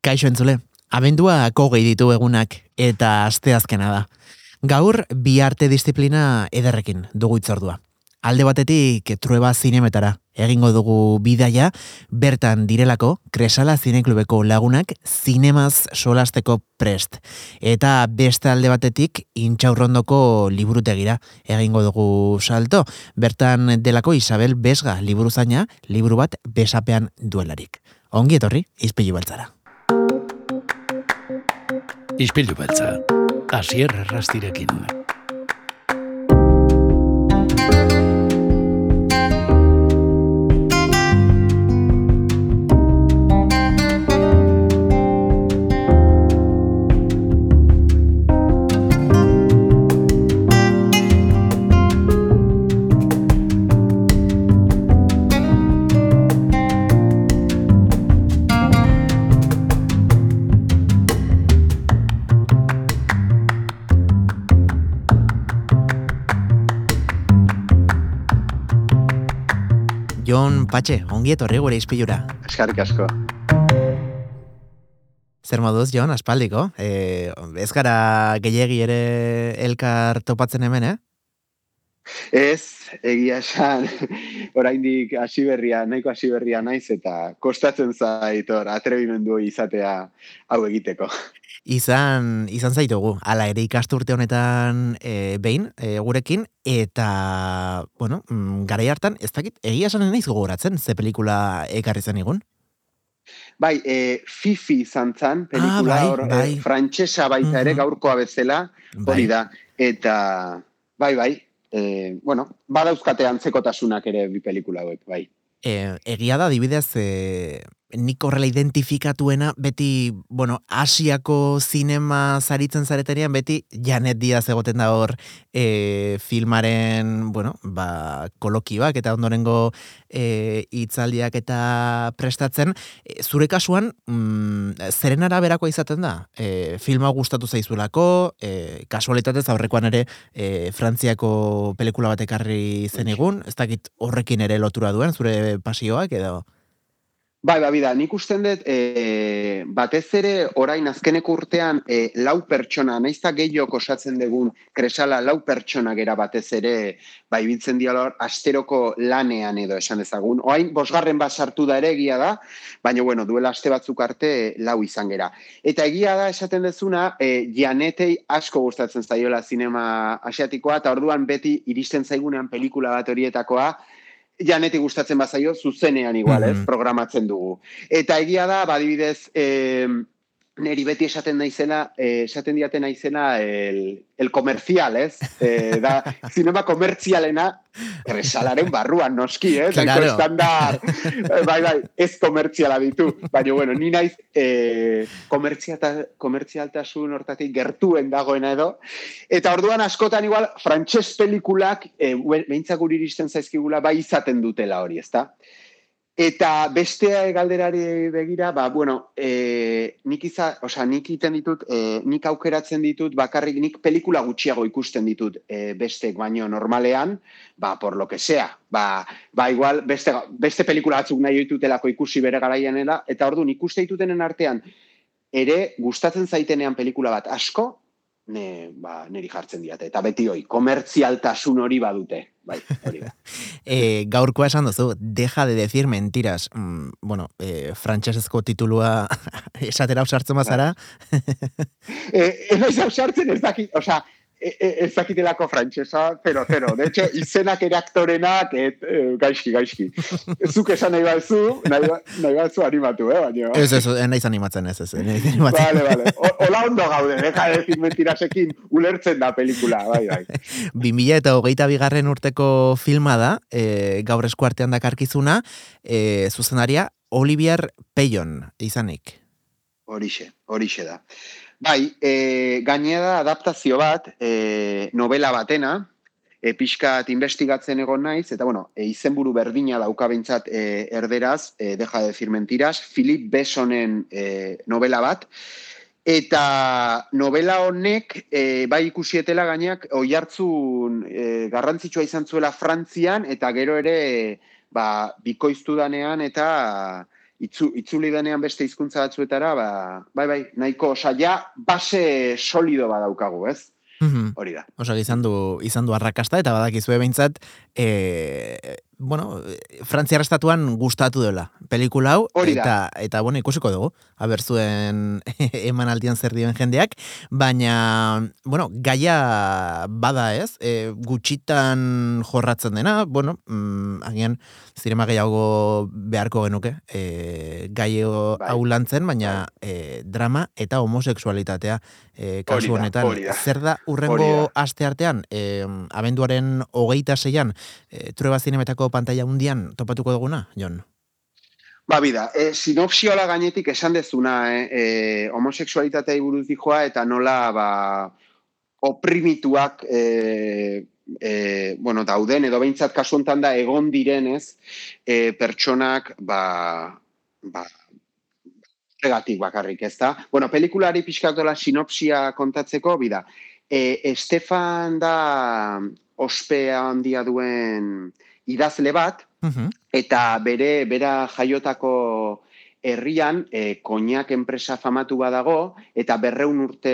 Kaixo entzule, abendua kogei ditu egunak eta asteazkena da. Gaur bi arte disiplina ederrekin dugu itzordua. Alde batetik trueba zinemetara egingo dugu bidaia, bertan direlako Kresala Zineklubeko lagunak zinemaz solasteko prest. Eta beste alde batetik intxaurrondoko liburutegira egingo dugu salto. Bertan delako Isabel Besga liburuzaina, liburu bat besapean duelarik. Ongi etorri, izpilu beltzara. Ispilu beltza. Asier Errastirekin. Asier Patxe, ongi etorri gure izpilura. Eskarrik asko. Zer moduz, Jon, aspaldiko? E, ez gara gehiagi ere elkar topatzen hemen, eh? Ez, egia esan, oraindik hasi berria, nahiko hasi berria naiz eta kostatzen zaitor atrebimendu izatea hau egiteko izan izan zaitugu hala ere ikasturte honetan e, behin e, gurekin eta bueno mm, garai hartan ez dakit egia esan naiz gogoratzen ze pelikula ekarri zen igun Bai, e, Fifi izan zan, pelikula ah, bai, hor, bai. e, frantxesa baita ere, gaurkoa bezala, hori bai. da. Eta, bai, bai, e, bueno, badauzkate antzekotasunak ere bi pelikula hauek, bai. E, egia da, dibidez, e, nik horrela identifikatuena beti, bueno, asiako zinema zaritzen zaretenean beti Janet Diaz egoten da hor e, filmaren, bueno, ba, kolokioak eta ondorengo e, itzaldiak eta prestatzen. E, zure kasuan, mm, zeren araberako izaten da? E, filma gustatu zaizulako, e, kasualitatez aurrekoan ere e, Frantziako pelikula batekarri zen egun, ez dakit horrekin ere lotura duen, zure pasioak edo... Bai, bai, da, nik usten dut, e, batez ere orain azkenek urtean e, lau pertsona, naizta gehiok osatzen dugun kresala lau pertsona gera batez ere, bai, biltzen dialor, asteroko lanean edo esan dezagun. Oain, bosgarren bat sartu da ere egia da, baina, bueno, duela aste batzuk arte lau izan gera. Eta egia da, esaten dezuna, e, janetei asko gustatzen zaiola zinema asiatikoa, eta orduan beti iristen zaigunean pelikula bat horietakoa, janeti gustatzen bazaio, zuzenean igual, ez, mm-hmm. programatzen dugu. Eta egia da, badibidez, eh, neri beti esaten naizena, eh, esaten diaten naizena el, el comercial, ez? Eh, da, zinema komertzialena, resalaren barruan noski, ez? Claro. estandar, eh, bai, bai, ez komertziala ditu. Baina, bueno, ni naiz eh, komertzialtasun hortatik gertuen dagoena edo. Eta orduan askotan igual, frantses pelikulak, eh, behintzak guri iristen zaizkigula, bai izaten dutela hori, ezta? Eta bestea galderari begira, ba, bueno, e, nik iza, oza, nik iten ditut, e, nik aukeratzen ditut, bakarrik nik pelikula gutxiago ikusten ditut e, bestek baino normalean, ba, por lo que sea, ba, ba igual, beste, beste pelikula batzuk nahi ditutelako ikusi bere garaianela, eta ordu nik uste ditutenen artean, ere, gustatzen zaitenean pelikula bat asko, ne, ba, neri jartzen diate. Eta beti hoi, komertzialtasun hori badute. Bai, hori da. e, gaurkoa esan duzu, deja de decir mentiras. Mm, bueno, e, frantsesezko titulua esatera ausartzen bazara. e, ez ausartzen ez dakit, osea, E, e, ez dakitelako frantxesa, pero, pero, de hecho, izenak ere aktorenak, et, e, gaizki, gaizki. Zuk esan nahi balzu, nahi, nahi balzu animatu, eh, baina. Ez, ez, nahi animatzen, ez, ez. Vale, vale. Ola ondo gaude, deja de decir mentirasekin, ulertzen da pelikula, bai, bai. Bimila eta hogeita bigarren urteko filma da, e, gaur eskuartean dakarkizuna, e, zuzenaria, Olivier Peyon, izanik. Horixe, horixe da. Bai, e, gainera adaptazio bat, e, novela batena, e, pixkat investigatzen egon naiz, eta bueno, e, izenburu berdina dauka bintzat e, erderaz, e, deja de decir mentiras, Philip Bessonen e, novela bat, eta novela honek, e, bai ikusietela gainak, oi hartzun e, garrantzitsua izan zuela Frantzian, eta gero ere, ba, bikoiztu danean, eta itzu, itzuli denean beste hizkuntza batzuetara, ba, bai, bai, nahiko, osa, ja, base solido badaukagu, ez? Mhm. Hori da. Osa, izan du, izan du arrakasta, eta badakizue behintzat, e, bueno, Frantziar estatuan gustatu dela pelikula hau, eta, eta, bueno, ikusiko dugu, haber zuen eman aldian zer dioen jendeak, baina, bueno, gaia bada ez, e, gutxitan jorratzen dena, bueno, mm, agian, zirema gehiago beharko genuke, e, gai Bai. hau lantzen, baina e, drama eta homosexualitatea e, kasu honetan. hori da. Zer da, urrengo aste artean, e, abenduaren hogeita zeian, e, trueba zinemetako pantalla hundian topatuko duguna, Jon? Ba, bida, e, sinopsiola gainetik esan dezuna, eh, e, homosexualitatea buruz dijoa, eta nola, ba, oprimituak, e, e, bueno, dauden, edo behintzat kasu honetan da, egon direnez, e, pertsonak, ba, ba, horregatik bakarrik, ez da? Bueno, pelikulari pixkatola sinopsia kontatzeko, bida, e, Estefan da ospea handia duen idazle bat, Mhm. eta bere bera jaiotako herrian e, koinak enpresa famatu badago eta berreun urte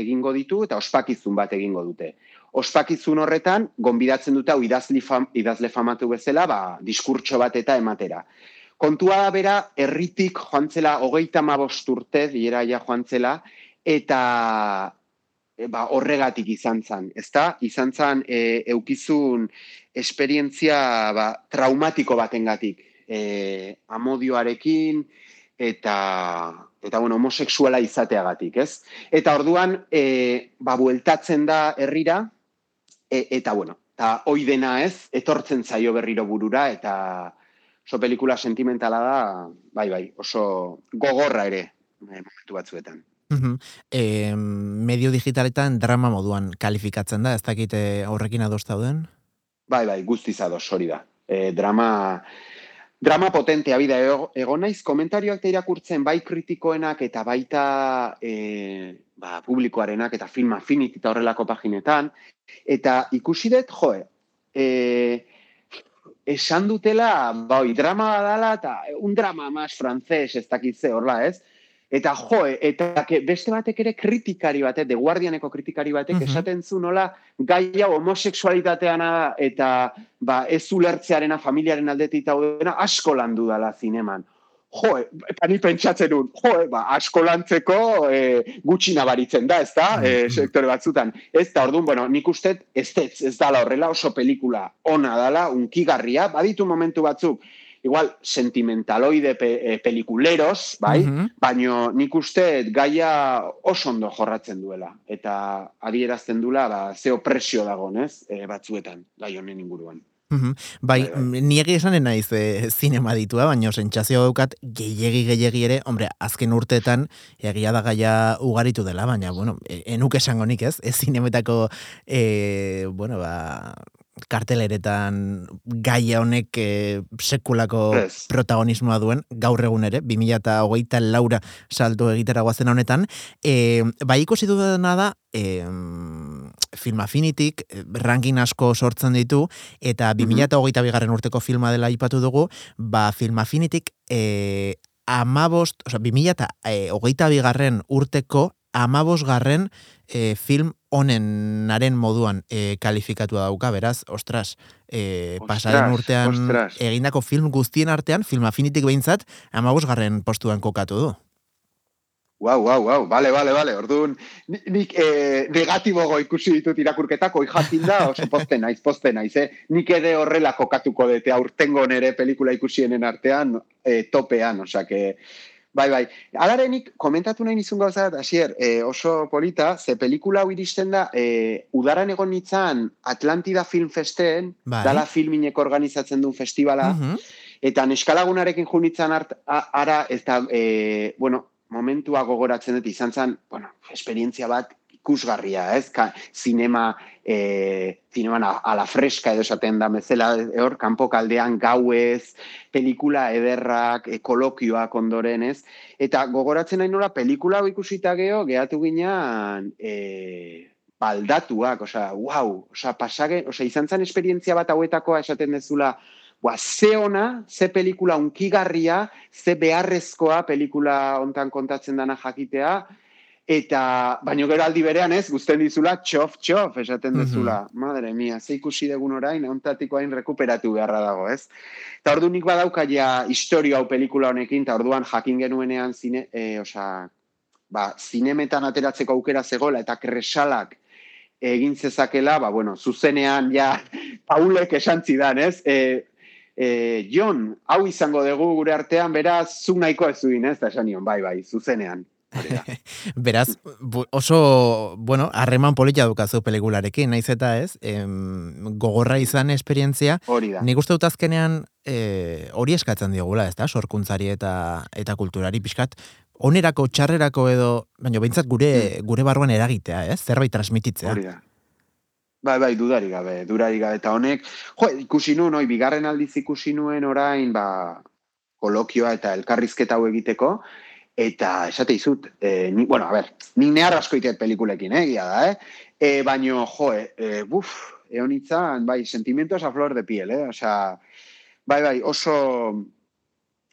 egingo ditu eta ospakizun bat egingo dute. Ospakizun horretan, gonbidatzen dute hau idazli fam, idazle famatu bezala, ba, diskurtso bat eta ematera. Kontua da bera, herritik joan zela, hogeita mabost urte, diera ja joan zela, eta e, ba, horregatik izan zen, ezta? Izan zen e, eukizun esperientzia ba, traumatiko batengatik, e, amodioarekin eta eta bueno, homosexuala izateagatik, ez? Eta orduan e, ba, bueltatzen da herrira e, eta bueno, eta hoi dena ez, etortzen zaio berriro burura eta oso pelikula sentimentala da, bai bai, oso gogorra ere e, momentu batzuetan. E, medio digitaletan drama moduan kalifikatzen da, ez dakite horrekin ados dauden? Bai, bai, guztiz ados, hori da. E, drama, drama potentea, bida, ego, egon naiz komentarioak eta irakurtzen bai kritikoenak eta baita e, ba, publikoarenak eta film affinity eta horrelako paginetan, eta ikusi dut, joe, e, esan dutela, bai, drama badala, eta un drama mas frantzes, ez dakitze, horla, ez? Eta joe, eta beste batek ere kritikari batek, The Guardianeko kritikari batek, Mhm. esaten zu nola gai hau homosexualitateana da, eta ba, ez ulertzearena familiaren aldetik daudena asko landu dala zineman. Jo, eta ni pentsatzen dut, jo, ba, asko lantzeko e, gutxi nabaritzen da, ez da, e, Mhm. sektore batzutan. Ez da, orduan, bueno, nik uste ez ez, ez dala horrela oso pelikula ona dala, unkigarria, baditu momentu batzuk, igual sentimentaloide pe, e, pelikuleros, bai? Mhm. baino nik uste gaia oso ondo jorratzen duela eta adierazten dula ba ze opresio dagoen, ez? E, batzuetan gai honen inguruan. Bai, Bai, bai. mm, ni egia esanen naiz e, zinema ditua, baina sentsazio daukat gehiegi gehiegi ere, hombre, azken urteetan egia da gaia ugaritu dela, baina, bueno, e, enuk esango nik ez, ez zinemetako, e, bueno, ba, karteleretan gaia honek e, sekulako Ez. protagonismoa duen, gaur egun ere, 2008 laura salto egitera guazen honetan, e, bai ikusi dudana da, e, Film Affinitik, eh, ranking asko sortzen ditu, eta 2008 bigarren urteko filma dela aipatu dugu, ba Film Affinitik e, amabost, oza, 2008 bigarren urteko amabosgarren e, film honenaren moduan e, kalifikatua dauka, beraz, ostras, e, Ostras, pasaren urtean ostras. egindako film guztien artean, Film Affinitik behintzat, amabosgarren postuan kokatu du. Wow, wow, wow, vale, vale, vale. Orduan, ni- nik eh, negatibogo ikusi ditut irakurketak, oi jakin da, oso poste naiz, poste naiz, eh? Nik ere horrela kokatuko dute aurtengo nere pelikula ikusienen artean eh, topean, osea que Bai, bai. Alare nik komentatu nahi nizun gauza bat, asier, eh, oso polita, ze pelikula hau iristen da, eh, udaran egon nitzan Atlantida Film Festen, Bai. dala filminek organizatzen duen festivala, Mhm. Eta neskalagunarekin a- ara, ez da, e, bueno, momentua gogoratzen dut izan zen, bueno, esperientzia bat ikusgarria, ez? Ka, zinema, e, zineman a, a la fresca edo esaten da bezala, hor, kanpo kaldean gauez, pelikula ederrak, ekolokioak ondoren, ez? Eta gogoratzen nahi nola, pelikula ikusita geho, gehatu ginean, e, baldatuak, osea, wow, osea, pasage, osea, izan zen esperientzia bat hauetakoa esaten dezula, Ua, ze ona, ze pelikula unkigarria, ze beharrezkoa pelikula hontan kontatzen dana jakitea, eta baino gero aldi berean ez, guzten dizula, txof, txof, esaten dezula. Madre mia, ze ikusi degun orain, hontatiko hain rekuperatu beharra dago, ez? Eta ordu nik badauka ja historio hau pelikula honekin, eta orduan jakin genuenean zine, e, osea, ba, zinemetan ateratzeko aukera zegoela, eta kresalak egin zezakela, ba, bueno, zuzenean ja Paulek esan zidan, ez? E, e, Jon, hau izango dugu gure artean, beraz, zu nahiko ez zuin, ez? Da esan nion, bai, bai, zuzenean. Beraz, oso, bueno, harreman polita dukazu pelikularekin, naiz eta ez, em, gogorra izan esperientzia, Hori da. nik uste dut azkenean e, hori eskatzen diogula, ez da, sorkuntzari eta eta kulturari pixkat, onerako, txarrerako edo, baina behintzat gure, gure barruan eragitea, ez, zerbait transmititzea. Hmm. Hori da. Bai, bai, dudarik gabe, dudarik gabe. Eta honek, jo, ikusi nuen, oi, bigarren aldiz ikusi nuen orain, ba, kolokioa eta elkarrizketa hau egiteko, eta esate izut, e, ni, bueno, a ber, nik nehar asko ite pelikulekin, eh, egia da, eh? E, baino, jo, e, buf, egon itzan, bai, sentimientos a flor de piel, eh? Osea, bai, bai, oso,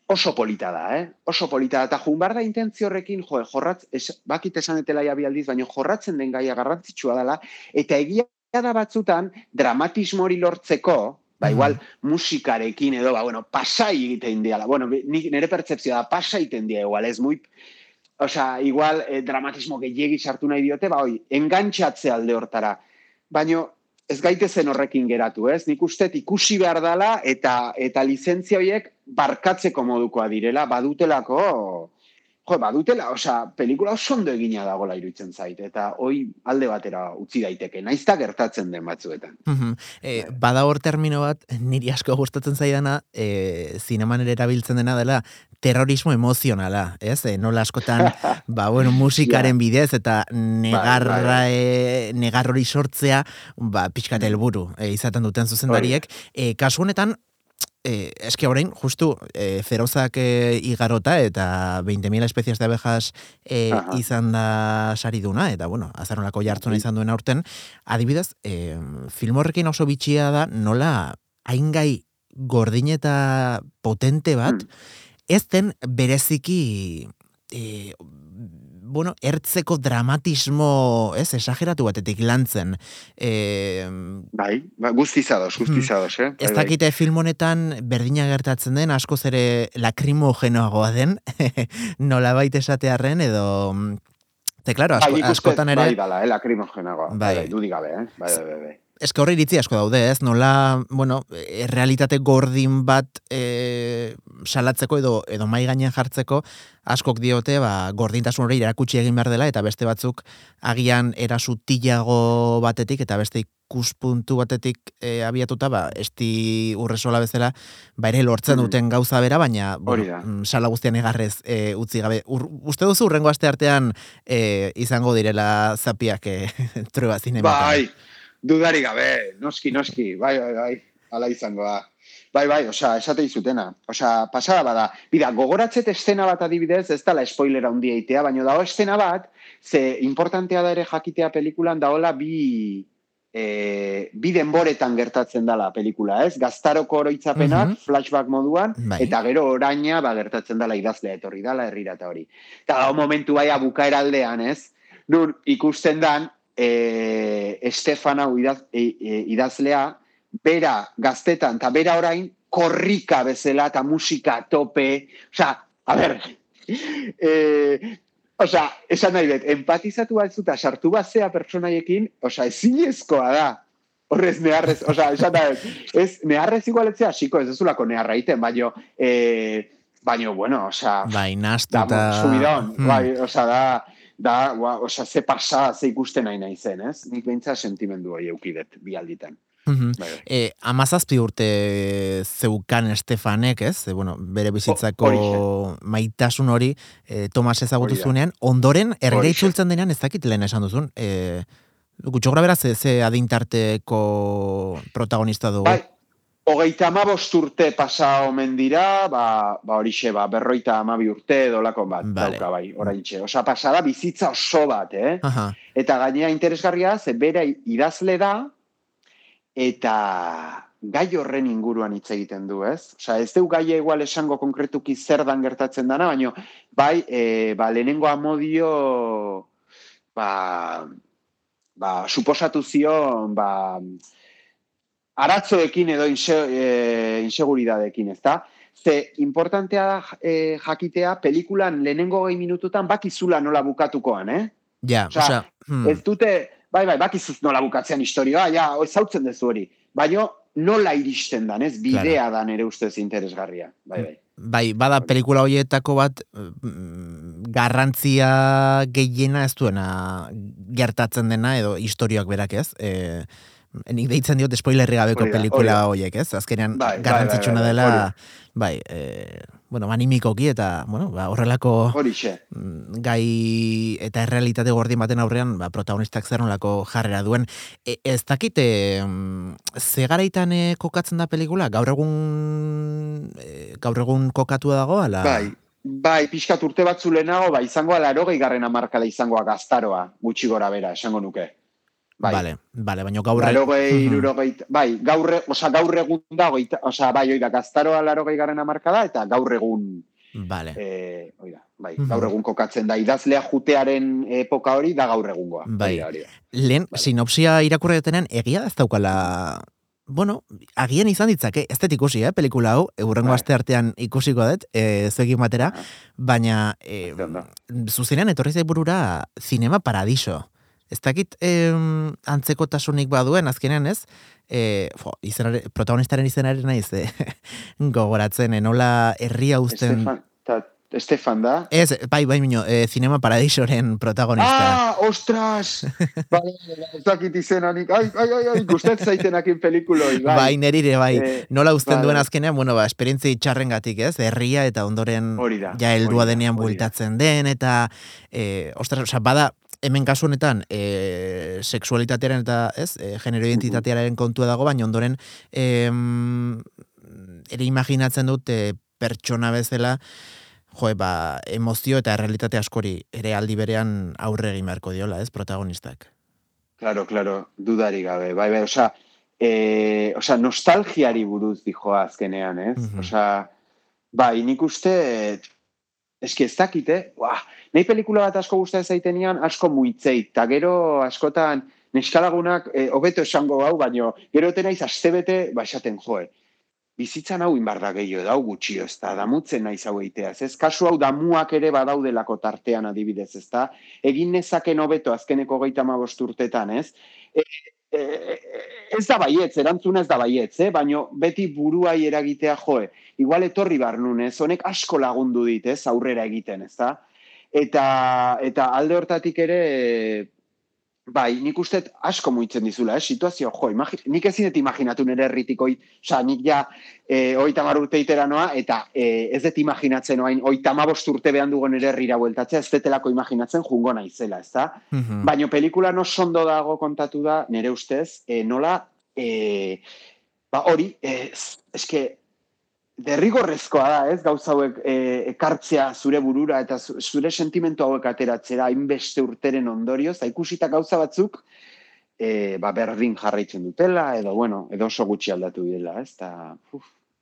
oso polita da, eh? Oso polita da. Eta jun behar da intentzio horrekin, jo, jorratz, es, bakit esan etela ja bi aldiz, baina jorratzen den gaia garrantzitsua dela, eta egia da batzutan, dramatismo hori lortzeko, ba, Mhm. igual, musikarekin edo, ba, bueno, pasai egiten diala. Bueno, nik, nire pertsepzioa da, pasai egiten dia, igual, ez muy, Osea, igual, eh, dramatismo gehiegi sartu nahi diote, ba, oi, engantxatze alde hortara. Baina, ez gaitezen horrekin geratu, ez? Nik uste ikusi behar dela eta eta lizentzia horiek barkatzeko modukoa direla, badutelako, jo, badutela, osea, pelikula oso ondo egina dagola iruditzen zait, eta hoi alde batera utzi daiteke, naizta gertatzen den batzuetan. Mhm. E, Bai. bada hor termino bat, niri asko gustatzen zaidana, e, zineman ere erabiltzen dena dela, terrorismo emozionala, ez? E, nola askotan, ba, bueno, musikaren bidez eta negarra, bai, e, negar hori sortzea, ba, pixkat helburu e, izaten duten zuzendariek. E, kasu honetan, E, eske orain, justu, e, zerozak e, igarota eta 20.000 espezies de abejas e, Aha. izan da sariduna, eta bueno, azarnolako jartzuna izan duen aurten, adibidez, e, film horrekin oso bitxia da nola haingai gordin eta potente bat, Hmm. ez den bereziki e, bueno, ertzeko dramatismo, ez, esageratu batetik lantzen. E, Bai, ba, guztizados, guztizados, eh? Hmm. ez Bai, bai. dakite film honetan berdina gertatzen den, askoz ere lakrimogenoagoa den, nolabait esatearren, edo... Te, claro, asko, Bai, nik uste, askotan ere... bai, dala, eh, lakrimogenagoa. Bai. Bai, bai, dudik gabe, eh? Bai, bai, bai, bai. Ez horri iritzi asko daude, ez? Nola, bueno, realitate gordin bat e, salatzeko edo edo mai gainean jartzeko askok diote, ba, gordintasun hori erakutsi egin behar dela eta beste batzuk agian erasutilago batetik eta beste ikuspuntu batetik e, abiatuta, ba, esti urresola bezala, ba ere lortzen Mhm. duten gauza bera, baina, bueno, mm, sala guztian egarrez e, utzi gabe. Ur, uste duzu urrengo aste artean e, izango direla zapiak e, trueba zinemetan? Bai, dudari gabe, noski, noski, bai, bai, bai, ala izango da. Bai, bai, osea, esate izutena. Osea, pasada bada. Bida, gogoratzet estena bat adibidez, ez dala spoilera handia itea, baina dago estena bat, ze importantea da ere jakitea pelikulan daola bi, e, bi denboretan gertatzen dala pelikula, ez? Gaztaroko oroitzapenak, Mhm. flashback moduan, Bai. eta gero oraina ba, gertatzen dala idazlea etorri dala herrira eta hori. Eta dago momentu baia bukaera aldean, ez? Nun ikusten dan, e, Estefan hau idaz, e, e, idazlea, bera gaztetan, eta bera orain, korrika bezala eta musika tope, osea, a ber, e, osea, esan nahi dut, empatizatu batzuta sartu bazea pertsonaiekin, osea, ezinezkoa da. Horrez neharrez, osea, esan da, ez, neharrez igualetzea, hasiko ez dezulako neharra iten, baino, e, baino, bueno, osea, Bai, da, nastuta... subidon, Hmm. bai, osea, da, da, gua, osea, ze pasa, ze ikusten nahi nahi zen, ez? Nik beintza sentimendu hori eukidet, bi alditan. Mhm. Bai, bai. E, amazazpi urte zeukan Estefanek, ez? E, bueno, bere bizitzako horixe. maitasun hori e, Tomas ezagutu zuenean, ondoren Horixe. itzultzen denean ez dakit lehen esan duzun. E, Gutxo bera ze, ze adintarteko protagonista dugu. Bai, hogeita amabost urte pasa omen dira, ba, ba horixe, ba, berroita amabi urte dolako bat, Vale. dauka bai, oraintxe. Osa, pasada bizitza oso bat, eh? Aha, Eta gainea interesgarria, ze bera idazle da, eta gai horren inguruan hitz egiten du, ez? Osea, ez deu gaia igual esango konkretuki zer dan gertatzen dana, baina bai, e, ba, lehenengo amodio ba, ba, suposatu zion ba, aratzoekin edo inse, e, inseguridadekin, ez da? Ze, importantea da e, jakitea, pelikulan lehenengo gehi minututan bakizula nola bukatukoan, eh? Ja, Osea, osea, hmm, Ez dute, bai, bai, bakizuz nola bukatzean historioa, ja, ez zautzen dezu hori. Baina nola iristen dan, ez? Bidea da nere ustez interesgarria. Bai, bai. bai, bada pelikula horietako bat mm, garrantzia gehiena ez duena gertatzen dena edo historioak berak ez. E, nik deitzen diot spoilerri gabeko Hori pelikula hori horiek ez. Azkenean Bai, bai, garrantzitsuna bai, bai, dela, hori. bai, e, bueno, animikoki eta, bueno, ba, horrelako Horixe. mm, gai eta errealitate gordin baten aurrean ba, protagonistak zer nolako jarrera duen. E, ez dakite, ze garaitan eh, kokatzen da pelikula? Gaur egun e, gaur egun kokatu dago, ala? Bai, bai, pixkat urte batzu lehenago, bai, izangoa laro garren amarkada izangoa gaztaroa, gutxi gora bera, esango nuke. Bai. Vale, vale, baina gaur Laro gehi, Mhm. irurogei, bai, gaur, osea, gaur egun da, goita, osea, bai, oida, gaztaroa laro garren amarkada, eta gaur egun, Vale. e, oida, bai, Mhm. gaur egun kokatzen da, idazlea jutearen epoka hori, da gaur egungoa. Bai. Hori da, hori da. Lehen, Vale. sinopsia irakurri detenean, egia ez daukala Bueno, agian izan ditzake, ez dut ikusi, eh, pelikula hau, eurrengo Bai. aste artean ikusiko dut, e, zuekin batera, Ah. baina e, zuzenean etorri zait burura Cinema Paradiso. Ez dakit em, antzekotasunik baduen, azkenean ez, e, jo, izenare, protagonistaren izenaren naiz, e, gogoratzen, eh, nola herria uzten... Estefan, ta, Estefan da? Ez, bai, bai, mino, e, Cinema Paradisoren protagonista. Ah, ostras! Bale, ez dakit izenanik. Ai, ai, ai, ai, zaitenakin pelikuloi. bai, bai nerire, bai. Eh, Nola uzten bai, duen bai. azkenean, bueno, ba, esperientzia itxarrengatik, ez? Herria eta ondoren da, ja heldua denean bueltatzen den, eta, e, ostras, osea, bada, hemen kasu honetan, e, seksualitatearen eta, ez, e, genero identitatearen kontua dago, baina ondoren, em, ere imaginatzen dut, e, pertsona bezala, jo, ba, emozio eta realitate askori ere aldi berean aurre egin beharko diola, ez, protagonistak. Claro, claro, dudari gabe. Bai, bai, osea, eh, osea, nostalgiari buruz dijoa azkenean, ez? Mhm. Osea, bai, nik uste, eski ez dakite, buah, nahi pelikula bat asko gusta zaitenean, asko muitzeit, eta gero askotan, neskalagunak, eh, hobeto esango hau, baino, gero ete naiz astebete, ba, esaten joe, bizitzan hau inbarra gehiago da, gutxio, ez da, damutzen naiz hau eiteaz, ez? Kasu hau damuak ere badaudelako tartean adibidez, ez da? Egin nezaken hobeto azkeneko geita urtetan, ez? E, e, ez da baietz, erantzuna ez da baietz, eh? baina beti buruai eragitea joe. Igual etorri barnun, ez? Honek asko lagundu dit, ez? Aurrera egiten, ez da? Eta, eta alde hortatik ere, bai, nik uste asko muitzen dizula, eh? situazio, jo, imagi, nik ezin dut imaginatu nire herritik oi, oza, nik ja, e, oita urte itera noa, eta e, ez dut imaginatzen oain, oita urte behan dugu nire herrira bueltatzea, ez detelako imaginatzen jungo naizela, ez da? Mhm. Baina pelikula no sondo dago kontatu da, nire ustez, e, nola, e, ba hori, e, eske, derrigorrezkoa da, ez, gauza hauek e, ekartzea zure burura eta zu- zure sentimentu hauek ateratzera hainbeste urteren ondorioz, eta ikusita gauza batzuk, e, ba, berdin jarraitzen dutela, edo, bueno, edo oso gutxi aldatu direla, ez, eta,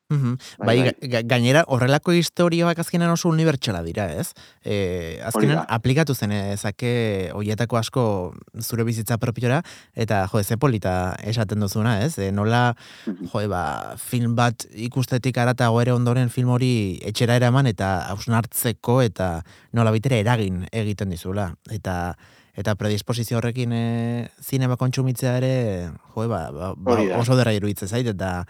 uf, Mhm. Bai, Bai, bai. ga- ga- gainera horrelako historioak azkenean oso unibertsala dira, ez? E, azkenan Hori da. aplikatu zen ezake hoietako asko zure bizitza propiora eta jo, ze polita esaten duzuna, ez? E, nola jo, ba, film bat ikustetik aratago ere ondoren film hori etxera eraman eta hausnartzeko eta nola bitera eragin egiten dizula. Eta eta predisposizio horrekin e, zinema kontsumitzea ere jo, ba, ba, ba, oso derra iruditzen zait eta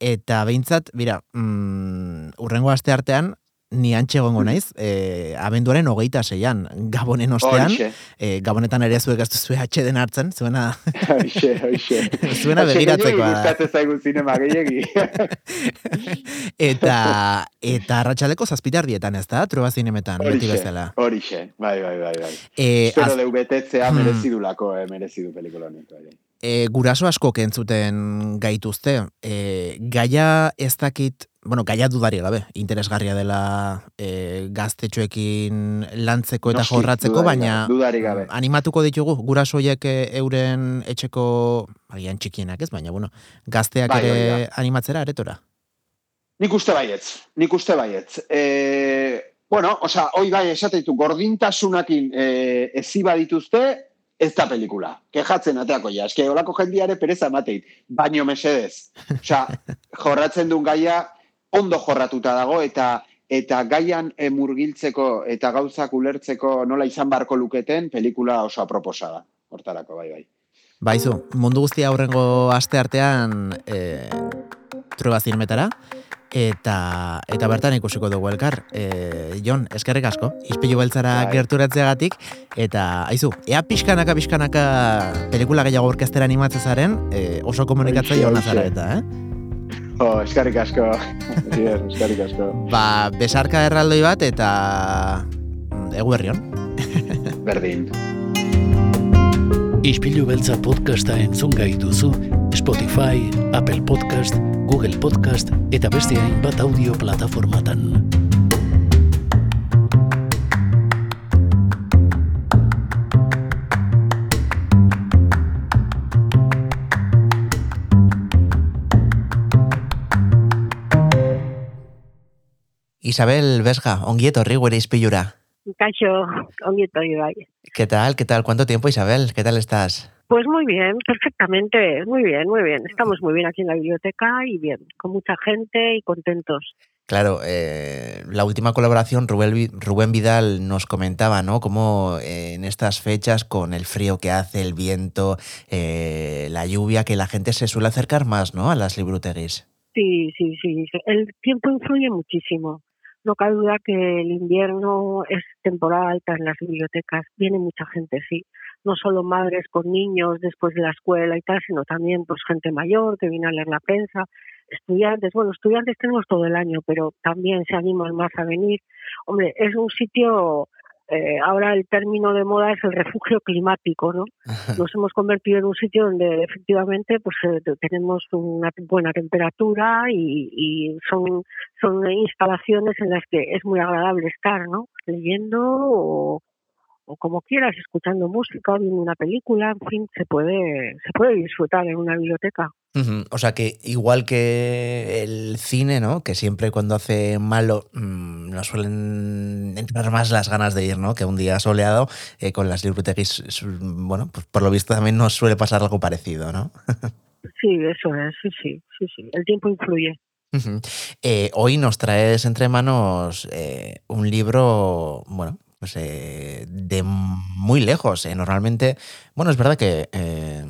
Eta behintzat, bira, mm, urrengo aste artean, ni antxe egongo naiz, e, abenduaren hogeita zeian, gabonen ostean, e, gabonetan ere zuek ez duzue atxeden hartzen, zuena, horixe, horixe. zuena begiratzekoa. Gustatzen zaigu zinema gehiegi. Eta, eta arratsaleko zazpitardietan ez da, truba zinemetan, beti bezala. horixe, bai, bai, bai, bai. E, Espero az- deu betetzea Hmm. merezi dulako, eh, merezi du pelikula honek. Bai. E, guraso asko kentzuten gaituzte. E, gaia ez dakit, bueno, gaia dudari gabe, interesgarria dela e, gaztetxoekin lantzeko eta Noski, jorratzeko, dudarik baina gabe, dudarik gabe. animatuko ditugu gurasoiek e, euren etxeko, agian txikienak ez, baina bueno, gazteak Bai, ere hori animatzera aretora. Nik uste baietz, nik uste baietz. E, bueno, osea, hoi bai esateitu, gordintasunakin e, ezi badituzte, ez da pelikula. Kejatzen ateako ja. Eske, olako jendiare pereza emateit. Baino mesedez. Osea, jorratzen duen gaia ondo jorratuta dago eta eta gaian e, murgiltzeko eta gauzak ulertzeko nola izan barko luketen pelikula oso aproposa da. Hortarako, bai, bai. Baizu, mundu guztia aurrengo aste artean e, trueba zinemetara, eta eta bertan ikusiko dugu elkar. E, Jon, eskerrik asko, izpilu beltzara Bai. gerturatzeagatik, eta aizu, ea pixkanaka pixkanaka pelikula gehiago orkestera animatzen zaren, e, oso komunikatzaile hona zara eta, eh? Jo, eskarrik asko. Zier, eskarrik asko. Ba, besarka erraldoi bat, eta mm, egu herrion. Berdin. Ispilu beltza podcasta entzun gai duzu Spotify, Apple Podcast, Google Podcast eta beste hainbat audio plataformatan. Isabel Vesga, ongi etorri gure izpilura. Cacho, ongi estoy, bai. ¿Qué tal? ¿Qué tal? ¿Cuánto tiempo, Isabel? ¿Qué tal estás? Pues muy bien, perfectamente, muy bien, muy bien. Estamos muy bien aquí en la biblioteca y bien, con mucha gente y contentos. Claro, eh, la última colaboración, Rubén, Rubén Vidal nos comentaba, ¿no? Cómo eh, en estas fechas, con el frío que hace, el viento, eh, la lluvia, que la gente se suele acercar más, ¿no? A las libruteguis. Sí, sí, sí, sí. El tiempo influye muchísimo. No cabe duda que el invierno es temporada alta en las bibliotecas. Viene mucha gente, sí. No solo madres con niños después de la escuela y tal, sino también pues gente mayor que viene a leer la prensa, estudiantes. Bueno, estudiantes tenemos todo el año, pero también se animan más a venir. Hombre, es un sitio, eh, ahora el término de moda es el refugio climático, ¿no? nos hemos convertido en un sitio donde efectivamente pues eh, tenemos una buena temperatura y, y son son instalaciones en las que es muy agradable estar, ¿no? Leyendo o, o como quieras, escuchando música, o viendo una película, en fin, se puede se puede disfrutar en una biblioteca. O sea que igual que el cine, ¿no? Que siempre cuando hace malo mm, nos suelen entrar más las ganas de ir, ¿no? Que un día soleado eh, con las es, bueno, pues por lo visto también nos suele pasar algo parecido, ¿no? Sí, eso es, sí, sí, sí, sí. El tiempo influye. Eh, hoy nos traes entre manos eh, un libro, bueno, pues eh, de muy lejos. eh. Normalmente, bueno, es verdad que eh,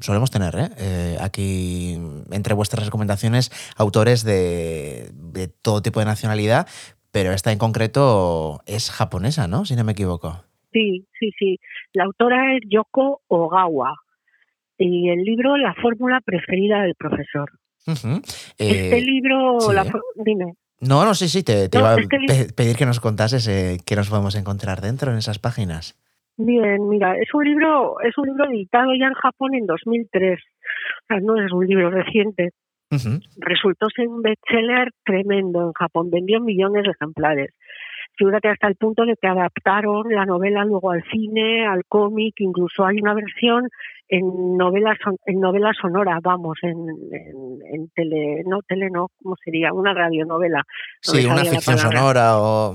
solemos tener ¿eh? Aquí entre vuestras recomendaciones autores de, de todo tipo de nacionalidad, pero esta en concreto es japonesa, ¿no? Si no me equivoco. Sí, sí, sí. La autora es Yoko Ogawa y el libro La fórmula preferida del profesor. Este Eh, libro, sí, la dime, no, no, sí, sí, te, te No, iba a pedir que nos contases eh, qué nos podemos encontrar dentro en esas páginas. Bien, mira, es un libro, es un libro editado ya en Japón en 2003. O sea, no es un libro reciente. Resultó ser un bestseller tremendo en Japón, vendió millones de ejemplares. Fíjate hasta el punto de que adaptaron la novela luego al cine, al cómic, incluso hay una versión en novela son- en novela sonora, vamos, en, en, en tele, no tele no, ¿cómo sería? Una radionovela. No Sí, una ficción sonora o...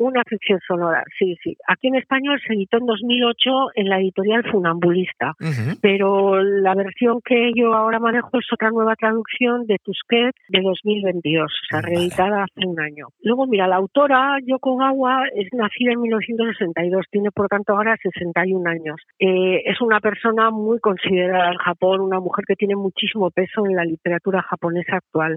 Una ficción sonora, sí, sí. Aquí en español se editó en 2008 en la editorial Funambulista, Ujú. pero la versión que yo ahora manejo es otra nueva traducción de Tusquet de 2022, o sea, reeditada hace un año. Luego, mira, la autora Yoko Gawa es nacida en 1962, tiene por tanto ahora 61 años. Eh, es una persona muy considerada en Japón, una mujer que tiene muchísimo peso en la literatura japonesa actual.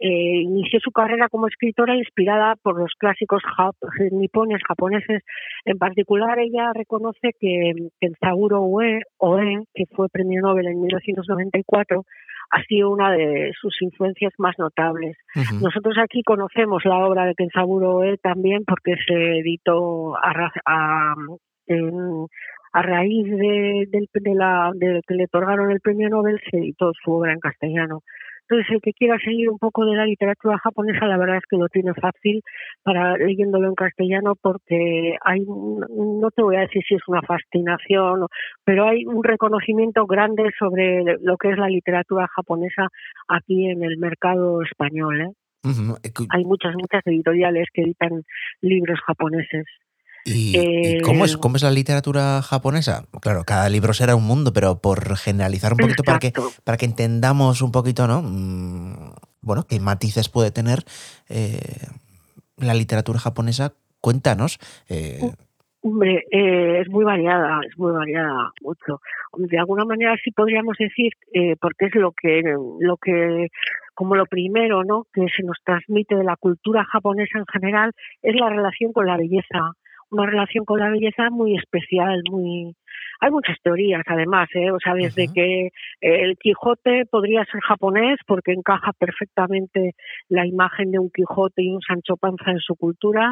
Eh, inició su carrera como escritora inspirada por los clásicos jap- nipones japoneses. En particular, ella reconoce que Kenzaburo Oe, Oe, que fue premio Nobel en 1994, ha sido una de sus influencias más notables. Nosotros aquí conocemos la obra de Kenzaburo Oe también porque se editó a, ra- a- en- a raíz de, de, la, de que le otorgaron el premio Nobel se editó su obra en castellano. Entonces, el que quiera seguir un poco de la literatura japonesa, la verdad es que lo tiene fácil para leyéndolo en castellano porque hay, no te voy a decir si es una fascinación, pero hay un reconocimiento grande sobre lo que es la literatura japonesa aquí en el mercado español. ¿eh? Hay muchas, muchas editoriales que editan libros japoneses. ¿Y, cómo, es, cómo es la literatura japonesa? Claro, cada libro será un mundo, pero por generalizar un poquito para que, para que entendamos un poquito, ¿no? Mm, bueno, qué matices puede tener eh, la literatura japonesa, cuéntanos. Eh. Hombre, eh, es muy variada, es muy variada mucho. De alguna manera sí podríamos decir, porque es lo que, lo que, como lo primero, ¿no? Que se nos transmite de la cultura japonesa en general, es la relación con la belleza una relación con la belleza muy especial, muy hay muchas teorías además, ¿eh? o sea, desde que el Quijote podría ser japonés porque encaja perfectamente la imagen de un Quijote y un Sancho Panza en su cultura,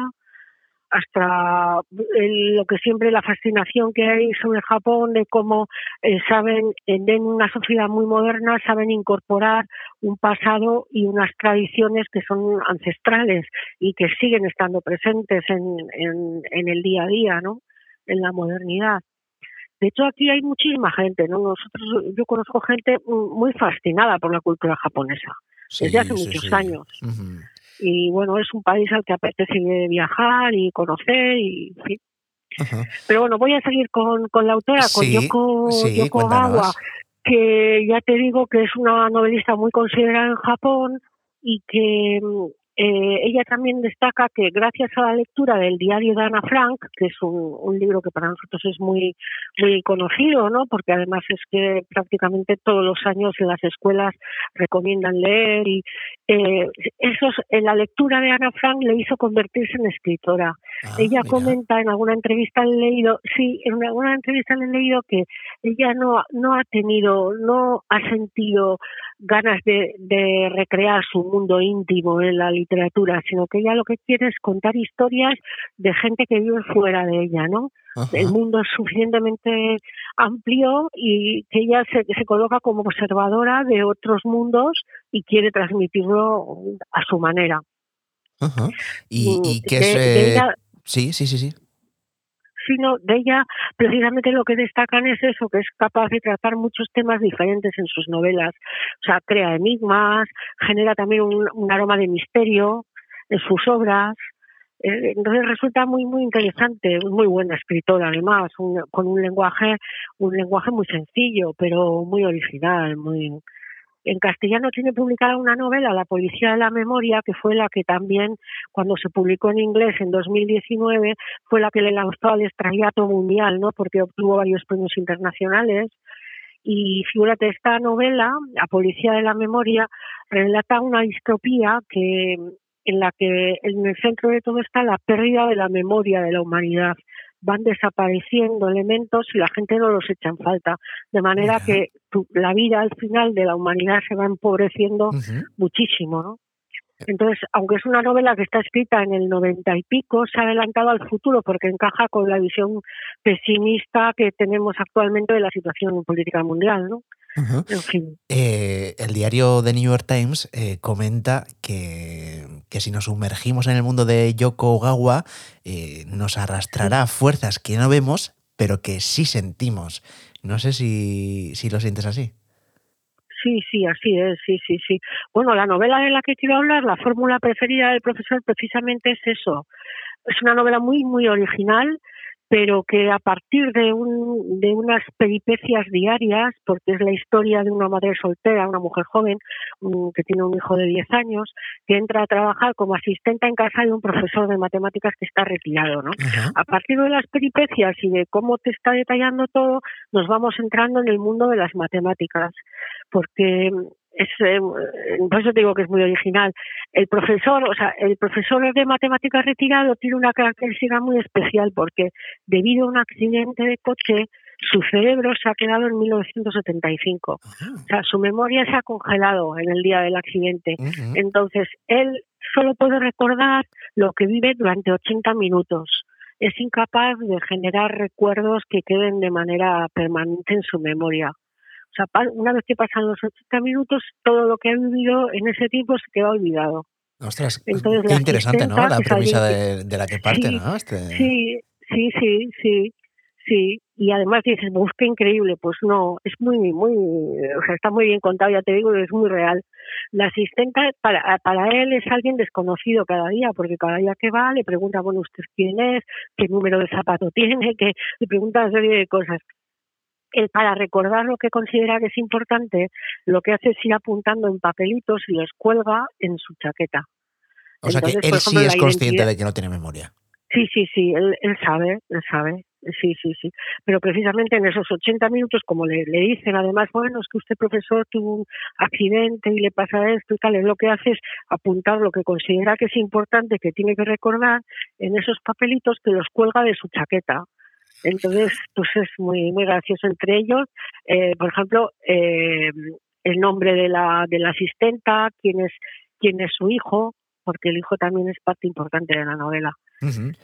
hasta lo que siempre la fascinación que hay sobre Japón de cómo eh, saben en una sociedad muy moderna saben incorporar un pasado y unas tradiciones que son ancestrales y que siguen estando presentes en, en, el día a día no en la modernidad. De hecho aquí hay muchísima gente no nosotros yo conozco gente muy fascinada por la cultura japonesa desde hace muchos años y bueno, es un país al que apetece viajar y conocer y Pero bueno, voy a seguir con, con la autora, con Yoko, Yoko Gawa, que ya te digo que es una novelista muy considerada en Japón y que mm, eh, ella también destaca que gracias a la lectura del diario de Ana Frank, que es un, libro que para nosotros es muy muy conocido, ¿no? Porque además es que prácticamente todos los años en las escuelas recomiendan leer y eh, eso en la lectura de Ana Frank le hizo convertirse en escritora. Ah, ella comenta en alguna entrevista he leído, sí, en alguna entrevista le he leído que ella no no ha tenido, no ha sentido ganas de, de recrear su mundo íntimo en la literatura, sino que ella lo que quiere es contar historias de gente que vive fuera de ella, ¿no? El mundo es suficientemente amplio y que ella se, se coloca como observadora de otros mundos y quiere transmitirlo a su manera. ¿Y, y qué es...? Eh, sí, sí, sí, sí sino de ella precisamente lo que destacan es eso, que es capaz de tratar muchos temas diferentes en sus novelas. O sea, crea enigmas, genera también un, aroma de misterio en sus obras. Eh, entonces resulta muy muy interesante, muy buena escritora además, con un lenguaje un lenguaje muy sencillo, pero muy original, muy en castellano tiene publicada una novela, La Policía de la Memoria, que fue la que también, cuando se publicó en inglés en 2019, fue la que le lanzó al estrellato mundial, ¿no? Porque obtuvo varios premios internacionales. Y figúrate, esta novela, La Policía de la Memoria, relata una distopía que en la que en el centro de todo está la pérdida de la memoria de la humanidad van desapareciendo elementos y la gente no los echa en falta. De manera que la vida al final de la humanidad se va empobreciendo muchísimo, ¿no? Entonces, aunque es una novela que está escrita en el noventa y pico, se ha adelantado al futuro porque encaja con la visión pesimista que tenemos actualmente de la situación política mundial, ¿no? Eh, el diario The New York Times eh, comenta que, si nos sumergimos en el mundo de Yoko Ogawa, eh, nos arrastrará fuerzas que no vemos, pero que sí sentimos. No sé si, si lo sientes así. Sí, sí, así es, sí, sí, sí. Bueno, la novela de la que quiero hablar, la fórmula preferida del profesor, precisamente es eso. Es una novela muy, muy original, pero que a partir de, un, de unas peripecias diarias, porque es la historia de una madre soltera, una mujer joven que tiene un hijo de 10 años, que entra a trabajar como asistente en casa de un profesor de matemáticas que está retirado. ¿no? A partir de las peripecias y de cómo te está detallando todo, nos vamos entrando en el mundo de las matemáticas, porque es eh, por eso digo que es muy original. El profesor, o sea, el profesor de matemáticas retirado tiene una característica muy especial porque debido a un accidente de coche su cerebro se ha quedado en 1975. O sea, su memoria se ha congelado en el día del accidente. Entonces, él solo puede recordar lo que vive durante 80 minutos. es incapaz de generar recuerdos que queden de manera permanente en su memoria. Sea, una vez que pasan los 80 minutos, todo lo que ha vivido en ese tiempo se queda olvidado. Ostras, Entonces, qué interesante, ¿no? La premisa de, la que parte, ¿no? Este... Sí, sí, sí, sí. Sí, y además dices, busca increíble, pues no, es muy, muy, o sea, está muy bien contado, ya te digo, es muy real. La asistente para, para él es alguien desconocido cada día, porque cada día que va le pregunta, bueno, ¿usted quién es? ¿Qué número de zapato tiene? que Le pregunta una serie de cosas. Él, para recordar lo que considera que es importante, lo que hace es ir apuntando en papelitos y los cuelga en su chaqueta. O sea que él sí es consciente de que no tiene memoria. Sí, sí, sí, él, él sabe, él sabe. Sí, sí, sí. Pero precisamente en esos 80 minutos, como le, le dicen, además, bueno, es que usted, profesor, tuvo un accidente y le pasa esto y tal, es lo que hace es apuntar lo que considera que es importante, que tiene que recordar en esos papelitos que los cuelga de su chaqueta. Entonces, pues es muy, muy gracioso entre ellos. Eh, por ejemplo, eh, el nombre de la, de la asistenta, quién es, quién es su hijo, porque el hijo también es parte importante de la novela.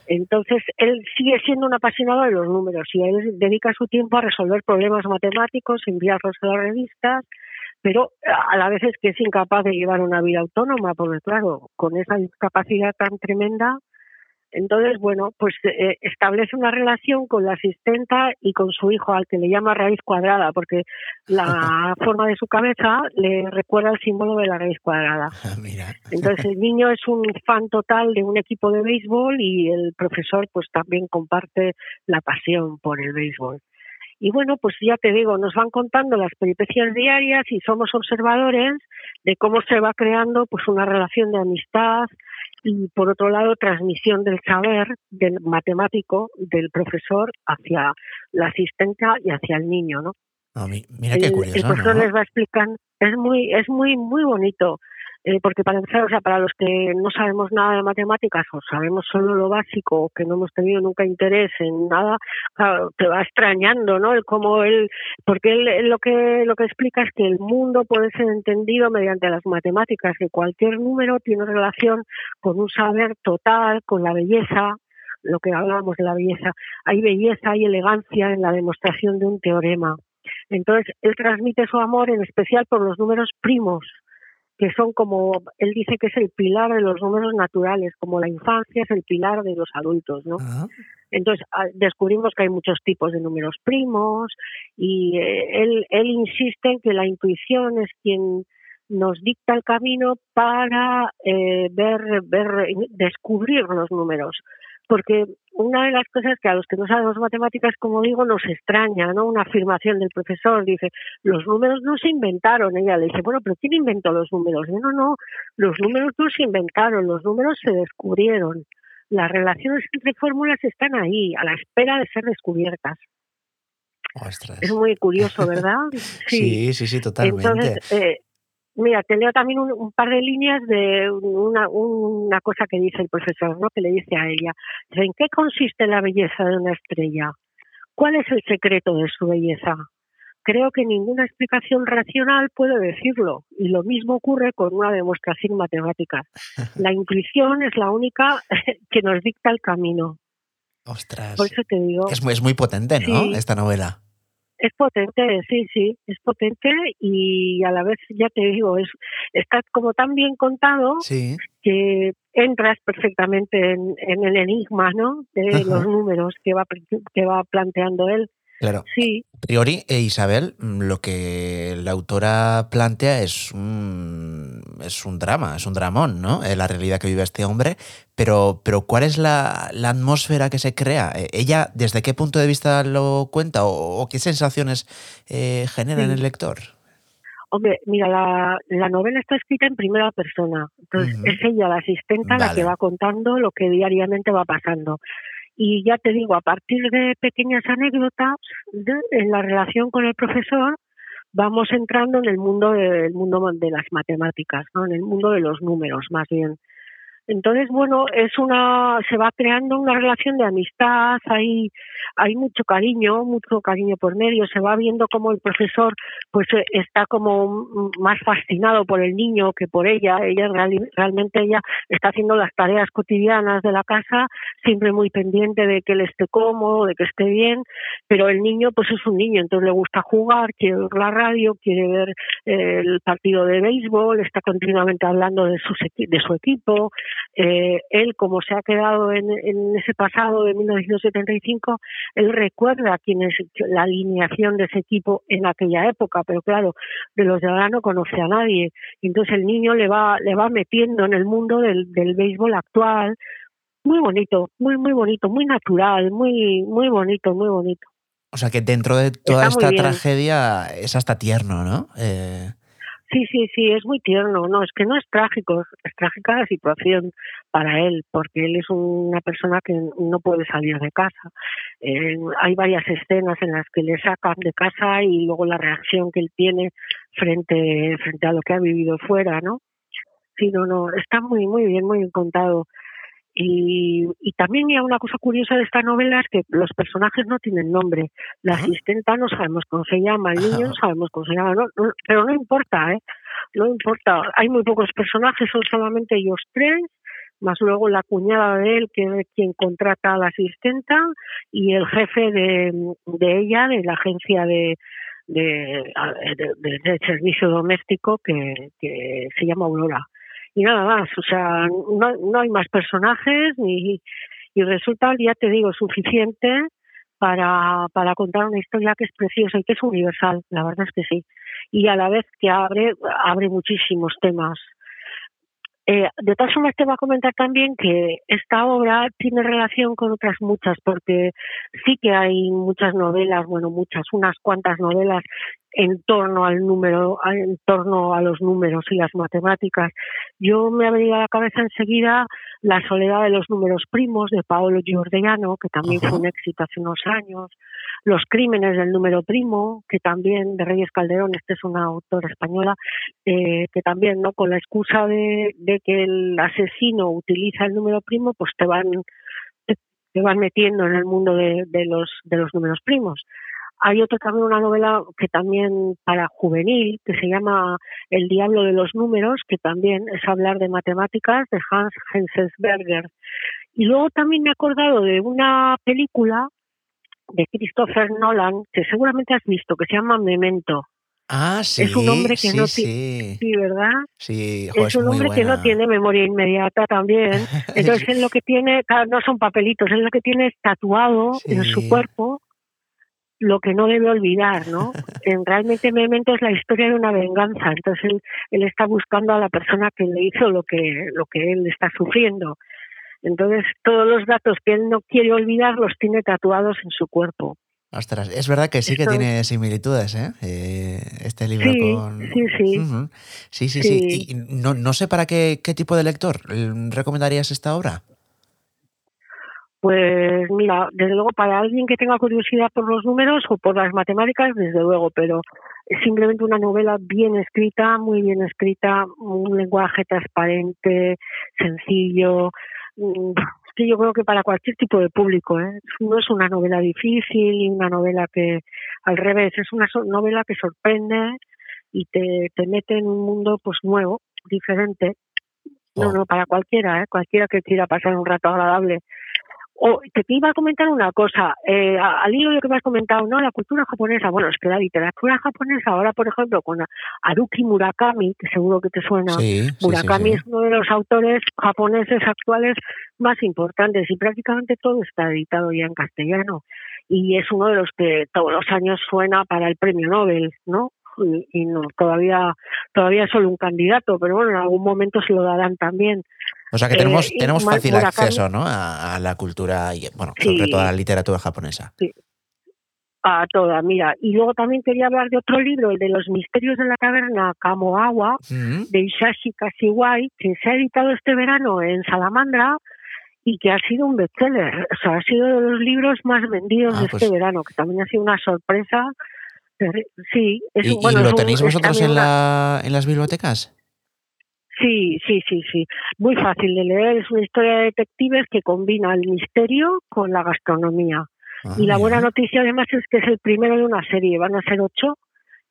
Entonces, él sigue siendo un apasionado de los números y él dedica su tiempo a resolver problemas matemáticos, enviarlos a las revistas, pero a la vez es que es incapaz de llevar una vida autónoma, porque claro, con esa discapacidad tan tremenda, entonces, bueno, pues eh, establece una relación con la asistenta y con su hijo, al que le llama raíz cuadrada, porque la forma de su cabeza le recuerda el símbolo de la raíz cuadrada. Ah, Entonces, el niño es un fan total de un equipo de béisbol y el profesor, pues también comparte la pasión por el béisbol. Y bueno, pues ya te digo, nos van contando las peripecias diarias y somos observadores de cómo se va creando pues una relación de amistad, y por otro lado transmisión del saber del matemático del profesor hacia la asistenta y hacia el niño, ¿no? mira qué curioso, el, profesor les va explicando, es muy es muy muy bonito eh, porque para empezar, o sea, para los que no sabemos nada de matemáticas o sabemos solo lo básico, o que no hemos tenido nunca interés en nada, te va extrañando, ¿no? El cómo él, porque él, lo que lo que explica es que el mundo puede ser entendido mediante las matemáticas, que cualquier número tiene relación con un saber total, con la belleza, lo que hablábamos de la belleza. Hay belleza, hay elegancia en la demostración de un teorema. Entonces, él transmite su amor en especial por los números primos, que son como, él dice que es el pilar de los números naturales, como la infancia es el pilar de los adultos, ¿no? Entonces ah, descubrimos que hay muchos tipos de números primos y eh, él, él insiste en que la intuición es quien nos dicta el camino para eh, ver, ver, descubrir los números porque una de las cosas que a los que no sabemos matemáticas, como digo, nos extraña, ¿no? Una afirmación del profesor dice, los números no se inventaron. Ella le dice, bueno, pero ¿quién inventó los números? no, no, los números no se inventaron, los números se descubrieron. Las relaciones entre fórmulas están ahí, a la espera de ser descubiertas. Es muy curioso, ¿verdad? Sí, sí, sí, totalmente. Entonces, eh, Mira, te leo también un, par de líneas de una, una cosa que dice el profesor, ¿no? Que le dice a ella. ¿En qué consiste la belleza de una estrella? ¿Cuál es el secreto de su belleza? Creo que ninguna explicación racional puede decirlo, y lo mismo ocurre con una demostración matemática. La intuición es la única que nos dicta el camino. Ostras. Por eso te digo. Es muy, es muy potente, ¿no? Esta novela. Es potente, sí, sí, es potente y a la vez, ya te digo, es está como tan bien contado que entras perfectamente en, el enigma, ¿no? De los números que va, que va planteando él. Claro. Sí. A priori, eh, Isabel, mm, lo que la autora plantea es un, es un drama, es un dramón, ¿no? Eh, la realidad que vive este hombre. Pero, pero ¿cuál es la, atmósfera que se crea? Eh, ¿Ella desde qué punto de vista lo cuenta o, qué sensaciones genera en el lector? Hombre, mira, la, la, novela está escrita en primera persona. Entonces, es ella, la asistenta, la que va contando lo que diariamente va pasando. Y ya te digo, a partir de pequeñas anécdotas en la relación con el profesor, vamos entrando en el mundo del mundo de las matemáticas, ¿no? en el mundo de los números más bien. Entonces, bueno, es una, se va creando una relación de amistad, hay, hay mucho cariño, mucho cariño por medio, se va viendo como el profesor pues eh, está como más fascinado por el niño que por ella, ella realmente ella está haciendo las tareas cotidianas de la casa, siempre muy pendiente de que él esté cómodo, de que esté bien, pero el niño pues es un niño, entonces le gusta jugar, quiere ver la radio, quiere ver eh, el partido de béisbol, está continuamente hablando de su, de su equipo, eh, él como se ha quedado en, en ese pasado de 1975, él recuerda quién es la alineación de ese equipo en aquella época, pero claro, de los de ahora no conoce a nadie. Y entonces el niño le va, le va metiendo en el mundo del, del béisbol actual. Muy bonito, muy, muy bonito, muy natural, muy, muy bonito, muy bonito. O sea que dentro de toda esta tragedia es hasta tierno, ¿no? Eh... Sí, sí, sí, es muy tierno. No, es que no es trágico, es trágica la situación para él, porque él es una persona que no puede salir de casa. Eh, hay varias escenas en las que le sacan de casa y luego la reacción que él tiene frente, frente a lo que ha vivido fuera, ¿no? Sí, no, no, está muy, muy bien, muy bien contado. Y, y también hay una cosa curiosa de esta novela es que los personajes no tienen nombre. La asistenta no sabemos cómo se llama, el niño no sabemos cómo se llama, pero no importa, ¿eh? No importa. Hay muy pocos personajes, son solamente ellos tres, más luego la cuñada de él, que es quien contrata a la asistenta, y el jefe de, de ella, de la agencia de, de, de, de servicio doméstico, que, que se llama Aurora y nada más, o sea, no, no hay más personajes ni, y resulta, ya te digo, suficiente para, para contar una historia que es preciosa y que es universal, la verdad es que sí. Y a la vez que abre, abre muchísimos temas. Eh, de todas formas, te voy a comentar también que esta obra tiene relación con otras muchas, porque sí que hay muchas novelas, bueno, muchas, unas cuantas novelas en torno al número, en torno a los números y las matemáticas. Yo me ha venido a la cabeza enseguida La soledad de los números primos de Paolo Giordano, que también fue un éxito hace unos años. Los crímenes del número primo, que también de Reyes Calderón, este es una autora española, eh, que también, ¿no? Con la excusa de, de que el asesino utiliza el número primo, pues te van te van metiendo en el mundo de, de los de los números primos. Hay otra también, una novela que también para juvenil, que se llama El diablo de los números, que también es hablar de matemáticas, de Hans Henselsberger. Y luego también me he acordado de una película de Christopher Nolan, que seguramente has visto, que se llama Memento. Ah, sí. Es un hombre que no tiene. Sí. ¿verdad? Sí, es un hombre que no tiene memoria inmediata también. Entonces, él lo que tiene, no son papelitos, él lo que tiene es tatuado en su cuerpo lo que no debe olvidar, ¿no? En, realmente Memento es la historia de una venganza, entonces él, está buscando a la persona que le hizo lo que, lo que él está sufriendo. Entonces todos los datos que él no quiere olvidar los tiene tatuados en su cuerpo. Ostras, es verdad que sí que tiene similitudes, ¿eh? ¿eh? Este libro sí, con... Sí, sí. Sí, sí, sí. Y no, no sé para qué, qué tipo de lector recomendarías esta obra. Pues mira, desde luego para alguien que tenga curiosidad por los números o por las matemáticas, desde luego, pero es simplemente una novela bien escrita, muy bien escrita, un lenguaje transparente, sencillo. Mm, que yo creo que para cualquier tipo de público, ¿eh? no es una novela difícil y una novela que, al revés, es una novela que sorprende y te, te mete en un mundo pues nuevo, diferente. No, no, para cualquiera, ¿eh? cualquiera que quiera pasar un rato agradable o te iba a comentar una cosa, eh, al hilo de lo que me has comentado, ¿no? La cultura japonesa, bueno, es que la literatura japonesa, ahora por ejemplo con Haruki Murakami, que seguro que te suena, Murakami es uno de los autores japoneses actuales más importantes y prácticamente todo está editado ya en castellano y es uno de los que todos los años suena para el premio Nobel, ¿no? y, no todavía todavía es solo un candidato pero bueno en algún momento se lo darán también o sea que tenemos eh, tenemos fácil acceso ¿no? a, la cultura y bueno sobre todo a la literatura japonesa sí a toda, mira. Y luego también quería hablar de otro libro, el de los misterios de la caverna Kamoawa, de Ishashi Kashiwai, que se ha editado este verano en Salamandra y que ha sido un bestseller. O sea, ha sido de los libros más vendidos ah, de pues este verano, que también ha sido una sorpresa Sí, es, ¿Y, bueno, lo tenéis vosotros en, la, en las bibliotecas? Sí, sí, sí, sí. Muy fácil de leer. Es una historia de detectives que combina el misterio con la gastronomía. Ah, y la buena mira. noticia además es que es el primero de una serie, van a ser ocho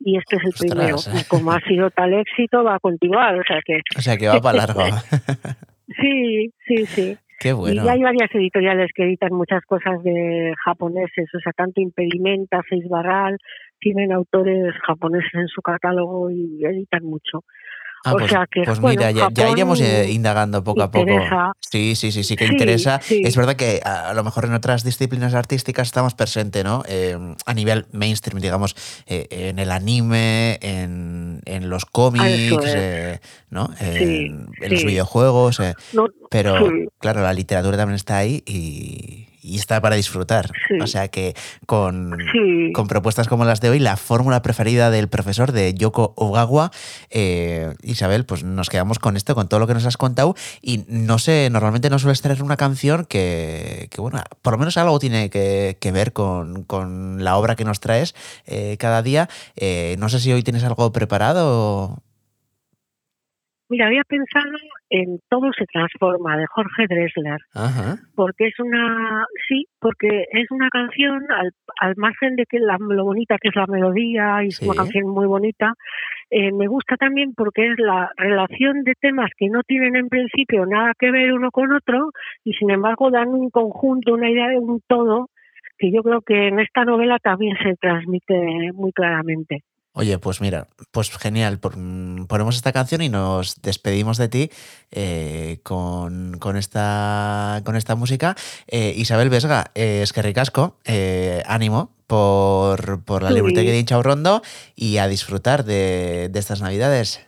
y este es el Ostras. primero. Y como ha sido tal éxito, va a continuar. O sea que O sea que va para largo. sí, sí, sí. Qué bueno. Y hay varias editoriales que editan muchas cosas de japoneses, o sea, tanto Impedimenta, Seis Barral, tienen autores japoneses en su catálogo y editan mucho. Ah, o pues, sea que, pues bueno, mira, ya, ya iremos eh, indagando poco a poco. Sí, sí, sí, sí que Sí, interesa. sí. Es verdad que a, a lo mejor en otras disciplinas artísticas estamos presentes, ¿no? Eh, a nivel mainstream, digamos, eh, en el anime, en, en los cómics, es. eh, ¿no? En, en los videojuegos, No, pero claro, la literatura también está ahí y, y está para disfrutar. Sí. O sea que con, sí. con propuestas como las de hoy, la fórmula preferida del profesor de Yoko Ogawa. Eh, Isabel, pues nos quedamos con esto, con todo lo que nos has contado. Y no sé, normalmente no sueles traer una canción que, que, bueno, por lo menos algo tiene que, que ver con, con la obra que nos traes eh, cada día. Eh, no sé si hoy tienes algo preparado. Mira, había pensado en Todo se transforma de Jorge Dressler, Ajá. porque es una, sí, porque es una canción al, al margen de que la, lo bonita que es la melodía y es una canción muy bonita, eh, me gusta también porque es la relación de temas que no tienen en principio nada que ver uno con otro y sin embargo dan un conjunto, una idea de un todo que yo creo que en esta novela también se transmite muy claramente. Oye, pues mira, pues genial. ponemos esta canción y nos despedimos de ti eh, con, con esta, con esta música. Eh, Isabel Vesga, eh, es que ricasco, eh, ánimo por, por la Sí. libreta que de Rondo y a disfrutar de, de estas navidades.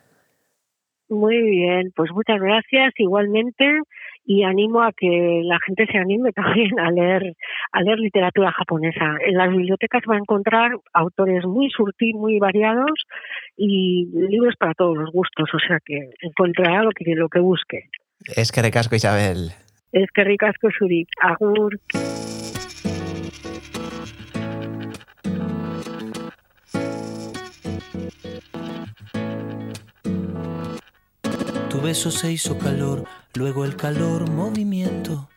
Muy bien, pues muchas gracias igualmente y animo a que la gente se anime también a leer a leer literatura japonesa. En las bibliotecas va a encontrar autores muy surti, muy variados y libros para todos los gustos, o sea que encontrará lo que lo que busque. Es que ricasco, Isabel. Es que ricasco Suri, agur. Tu beso se hizo calor, luego el calor movimiento,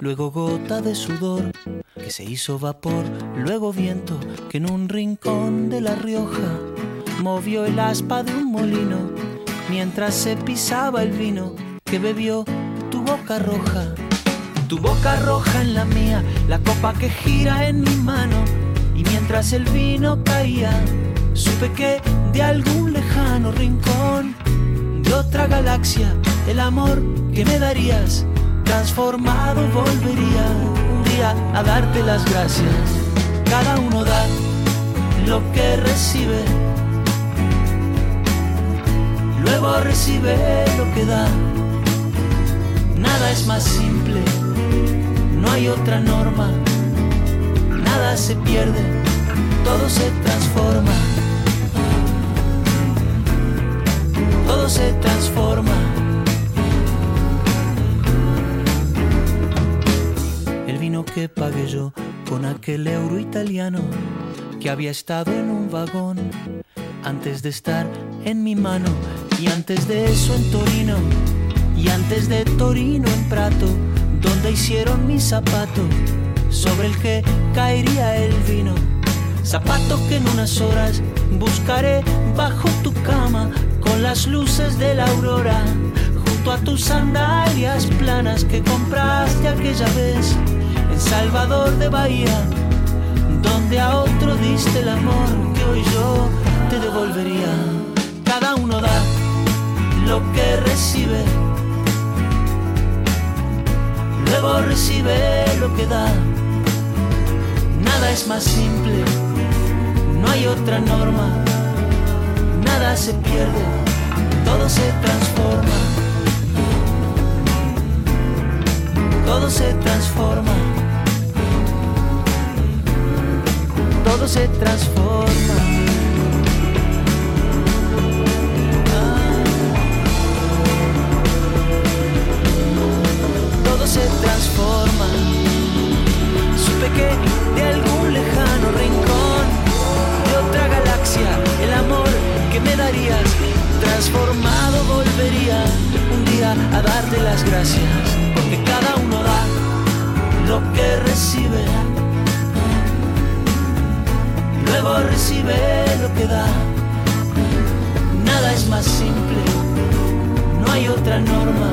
luego gota de sudor que se hizo vapor, luego viento que en un rincón de La Rioja movió el aspa de un molino mientras se pisaba el vino que bebió tu boca roja. Tu boca roja en la mía, la copa que gira en mi mano. Y mientras el vino caía, supe que de algún lejano rincón de otra galaxia, el amor que me darías, transformado volvería un día a darte las gracias. Cada uno da lo que recibe, luego recibe lo que da. Nada es más simple, no hay otra norma, nada se pierde, todo se transforma. Todo se transforma. El vino que pagué yo con aquel euro italiano que había estado en un vagón antes de estar en mi mano y antes de eso en Torino y antes de Torino en Prato donde hicieron mi zapato sobre el que caería el vino zapato que en unas horas buscaré bajo tu cama con las luces de la aurora, junto a tus sandalias planas que compraste aquella vez en Salvador de Bahía, donde a otro diste el amor que hoy yo te devolvería. Cada uno da lo que recibe, luego recibe lo que da. Nada es más simple, no hay otra norma nada se pierde, todo se transforma. Todo se transforma. Todo se transforma. Ah. Todo se transforma. Supe que de algún lejano rincón de otra galaxia el amor que me darías transformado volvería un día a darte las gracias porque cada uno da lo que recibe recibe lo que da. Nada es más simple, no hay otra norma.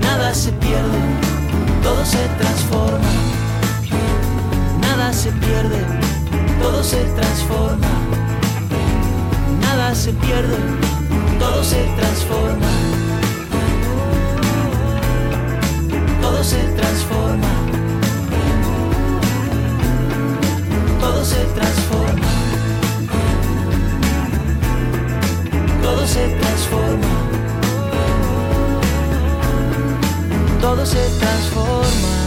Nada se pierde, todo se transforma. Nada se pierde, todo se transforma. Nada se pierde, todo se transforma. Todo se transforma. todo se transforma. Todo se transforma. Todo se transforma.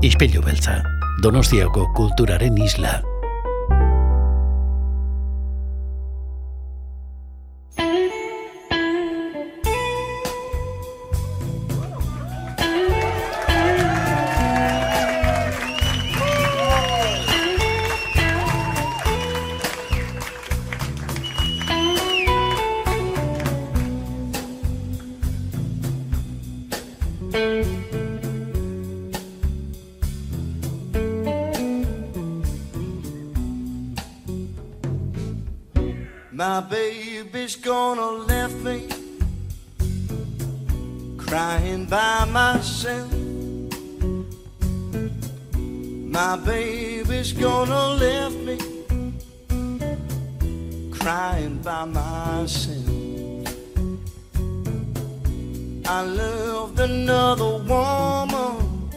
Ispillu beltza, Donostiako kulturaren isla. Baby's gonna left me crying by myself. My baby's gonna left me crying by myself. I loved another woman.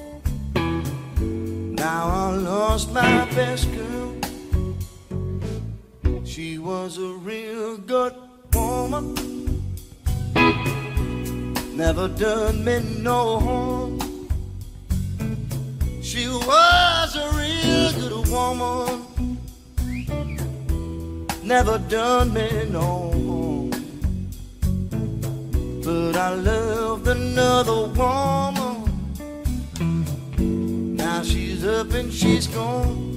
Now I lost my best girl. She was a woman. Never done me no harm. She was a real good woman. Never done me no harm. But I loved another woman. Now she's up and she's gone.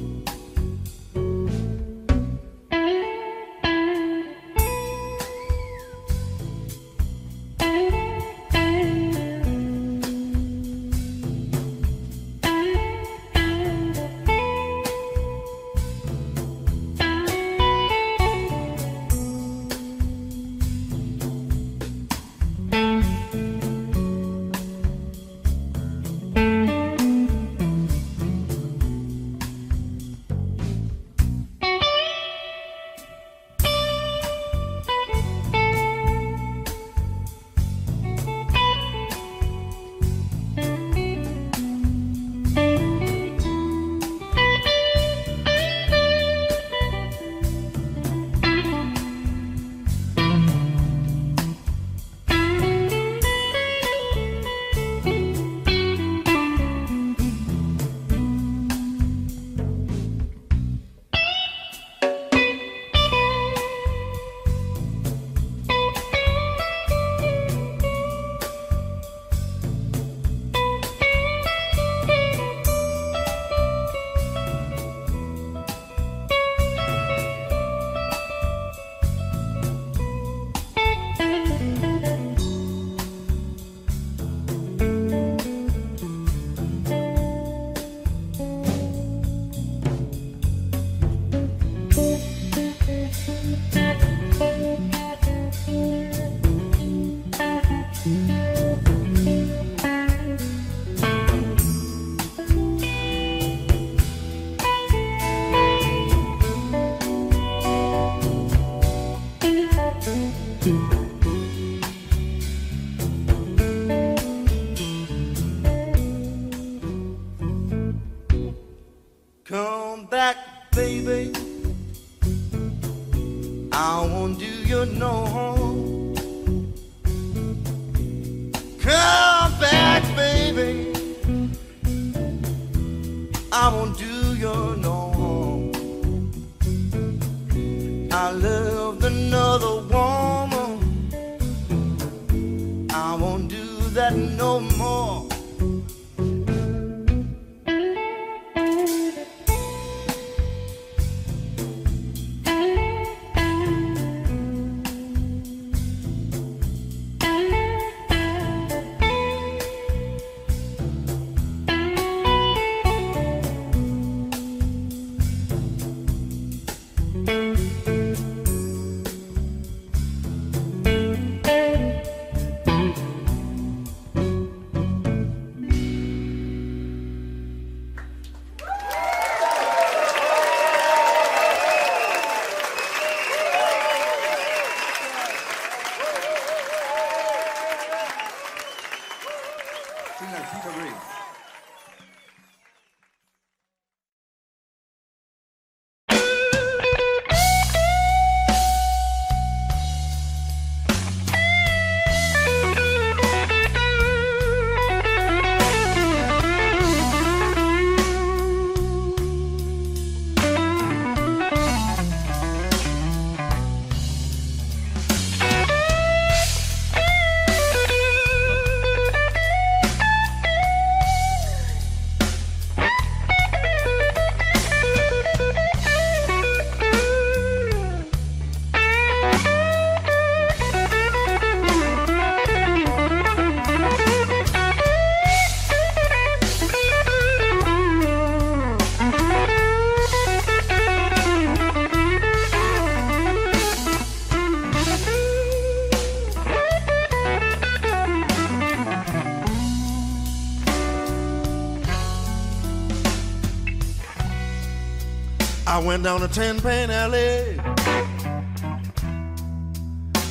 Went down to Ten Pan Alley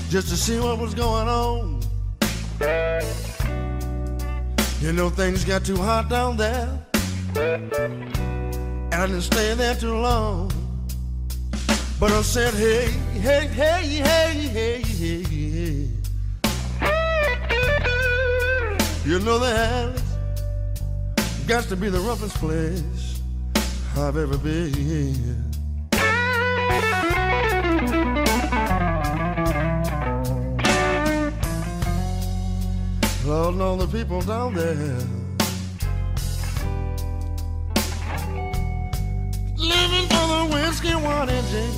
just to see what was going on. You know things got too hot down there, and I didn't stay there too long. But I said, hey, hey, hey, hey, hey, hey, hey. You know the alley's got to be the roughest place I've ever been. People down there living for the whiskey, wine, and gin.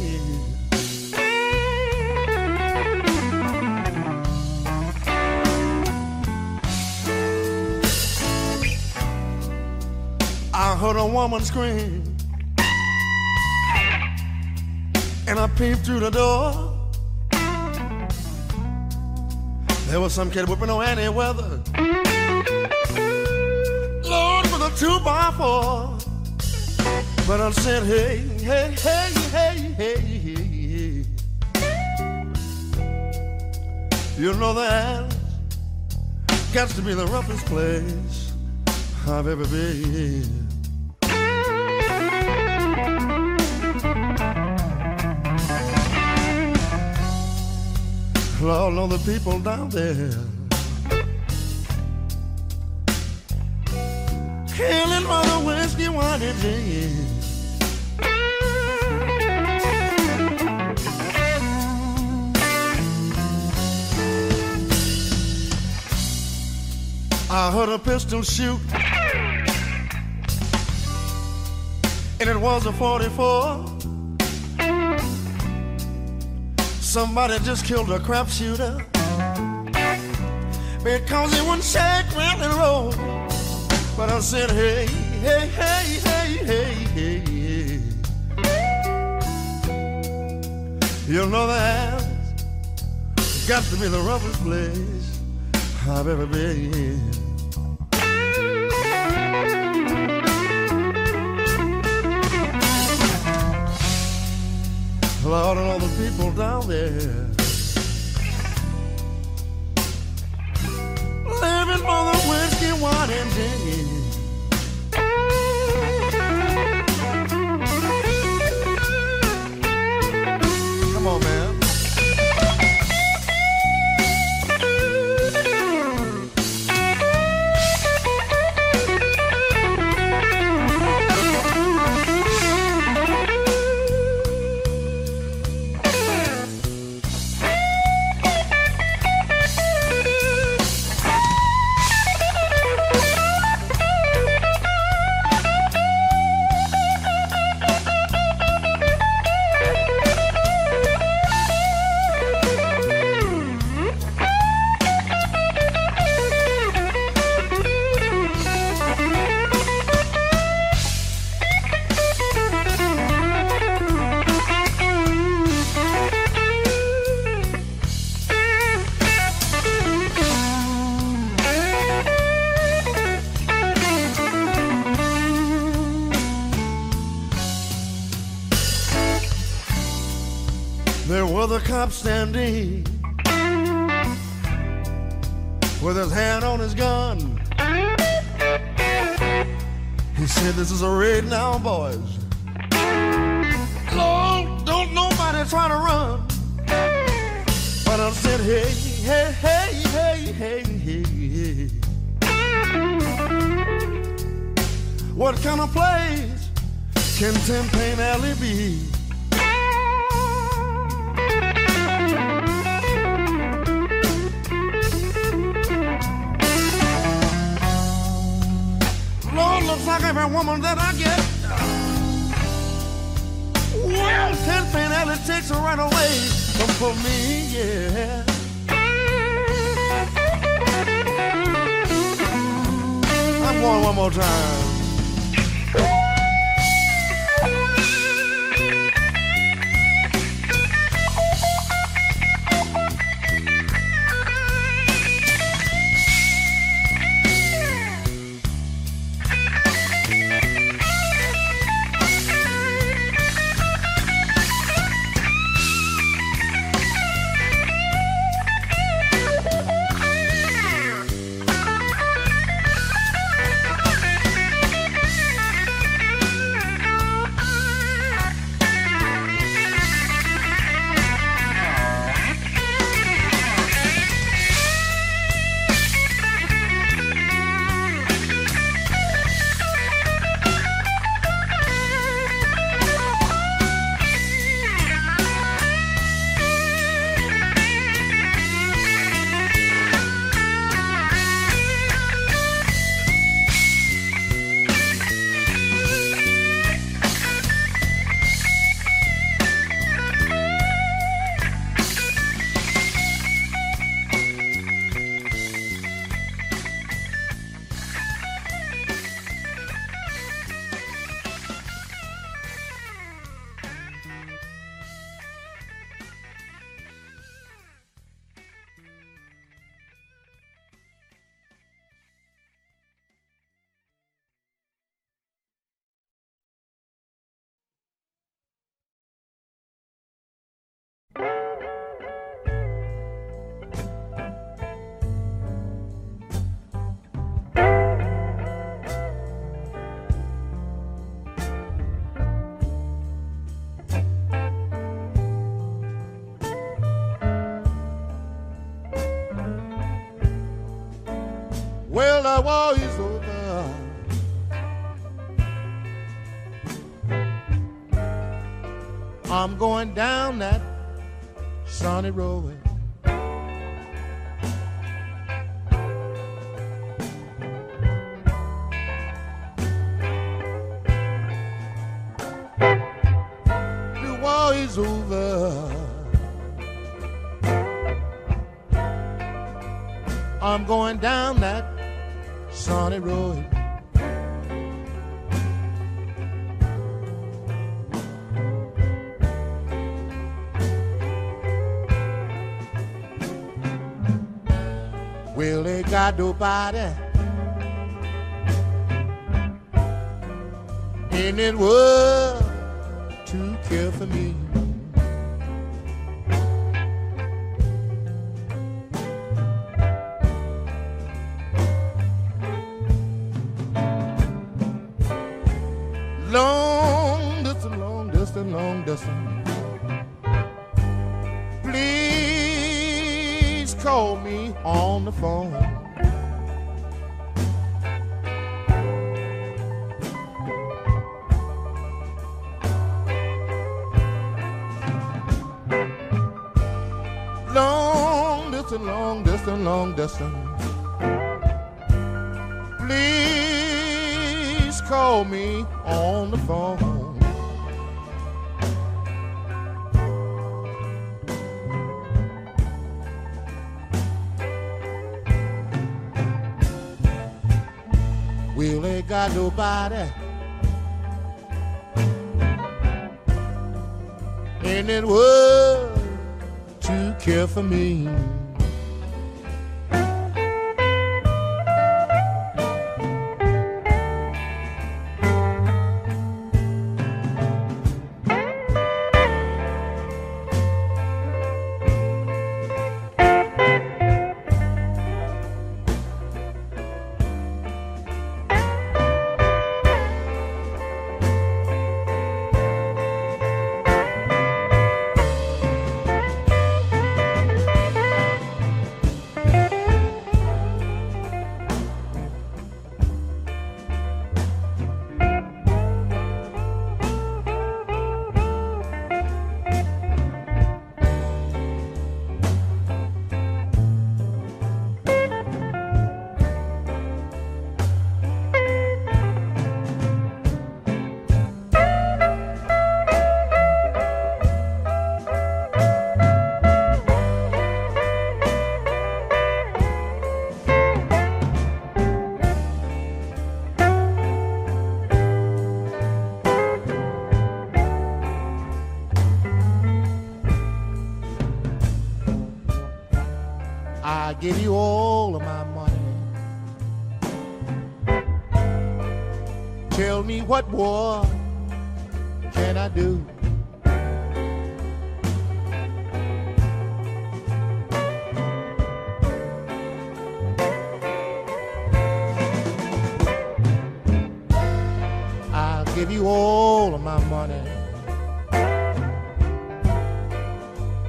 I heard a woman scream, and I peeped through the door. There was some kid whipping on any weather. Two by four. But I said, hey, hey, hey, hey, hey, hey. You know that got to be the roughest place I've ever been. Lord, know the people down there. I heard a pistol shoot, and it was a 44. Somebody just killed a crap shooter because he wouldn't shake, and roll. But I said, hey, hey, hey, hey, hey, hey, hey. You know that's got to be the roughest place I've ever been. Lord, and all the people down there living for the whiskey, wine, and gin. Standing that sunny road. The war is over. I'm going down that sunny road. by nobody in this world care for me. nobody. And it was to care for me. Give you all of my money. Tell me what more can I do? I'll give you all of my money.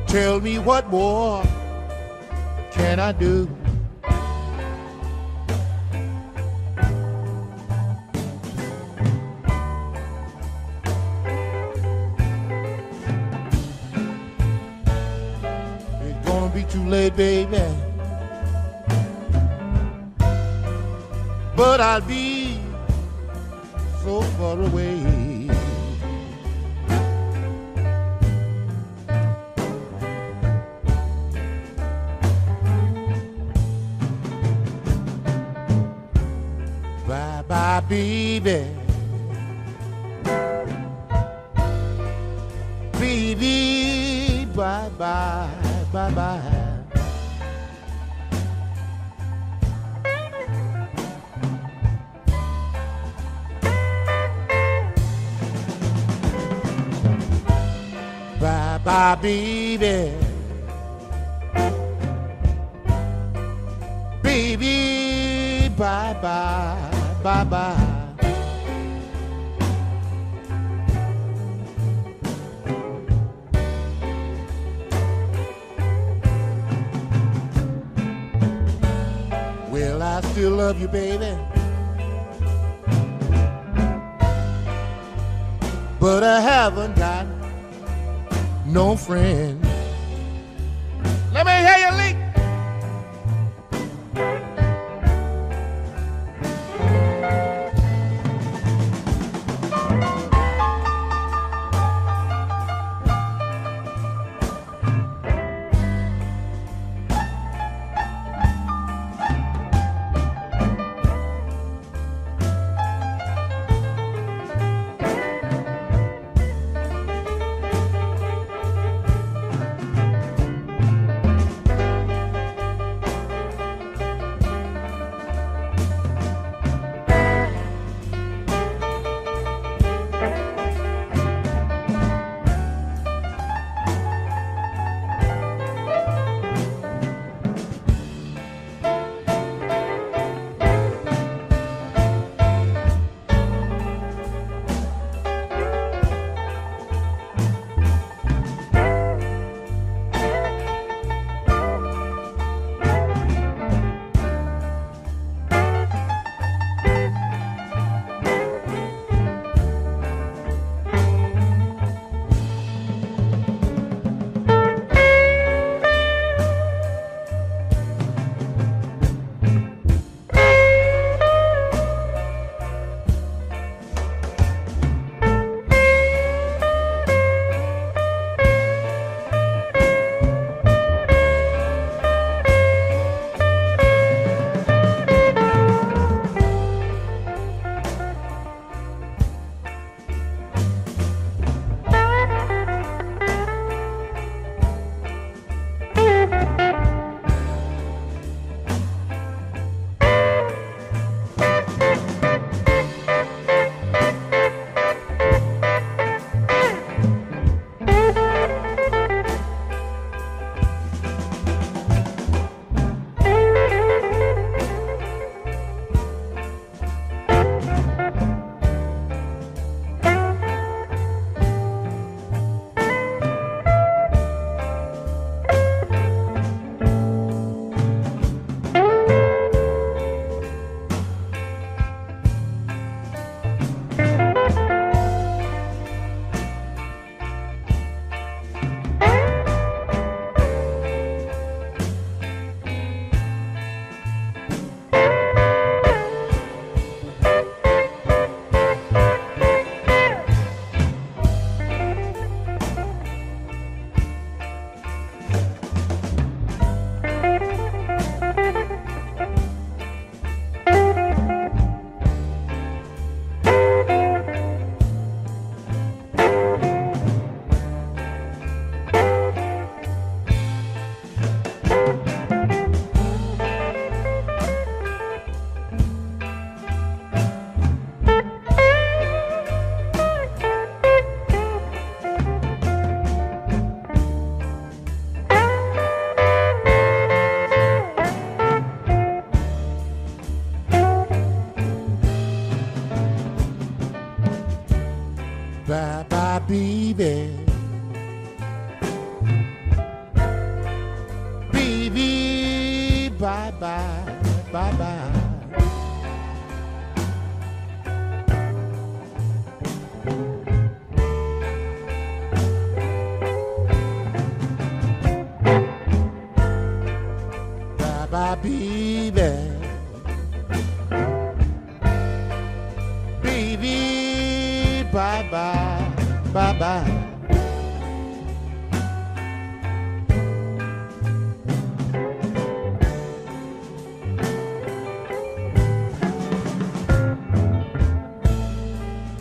Tell me what more can I do? It's gonna be too late, baby. But I'll be so far away. be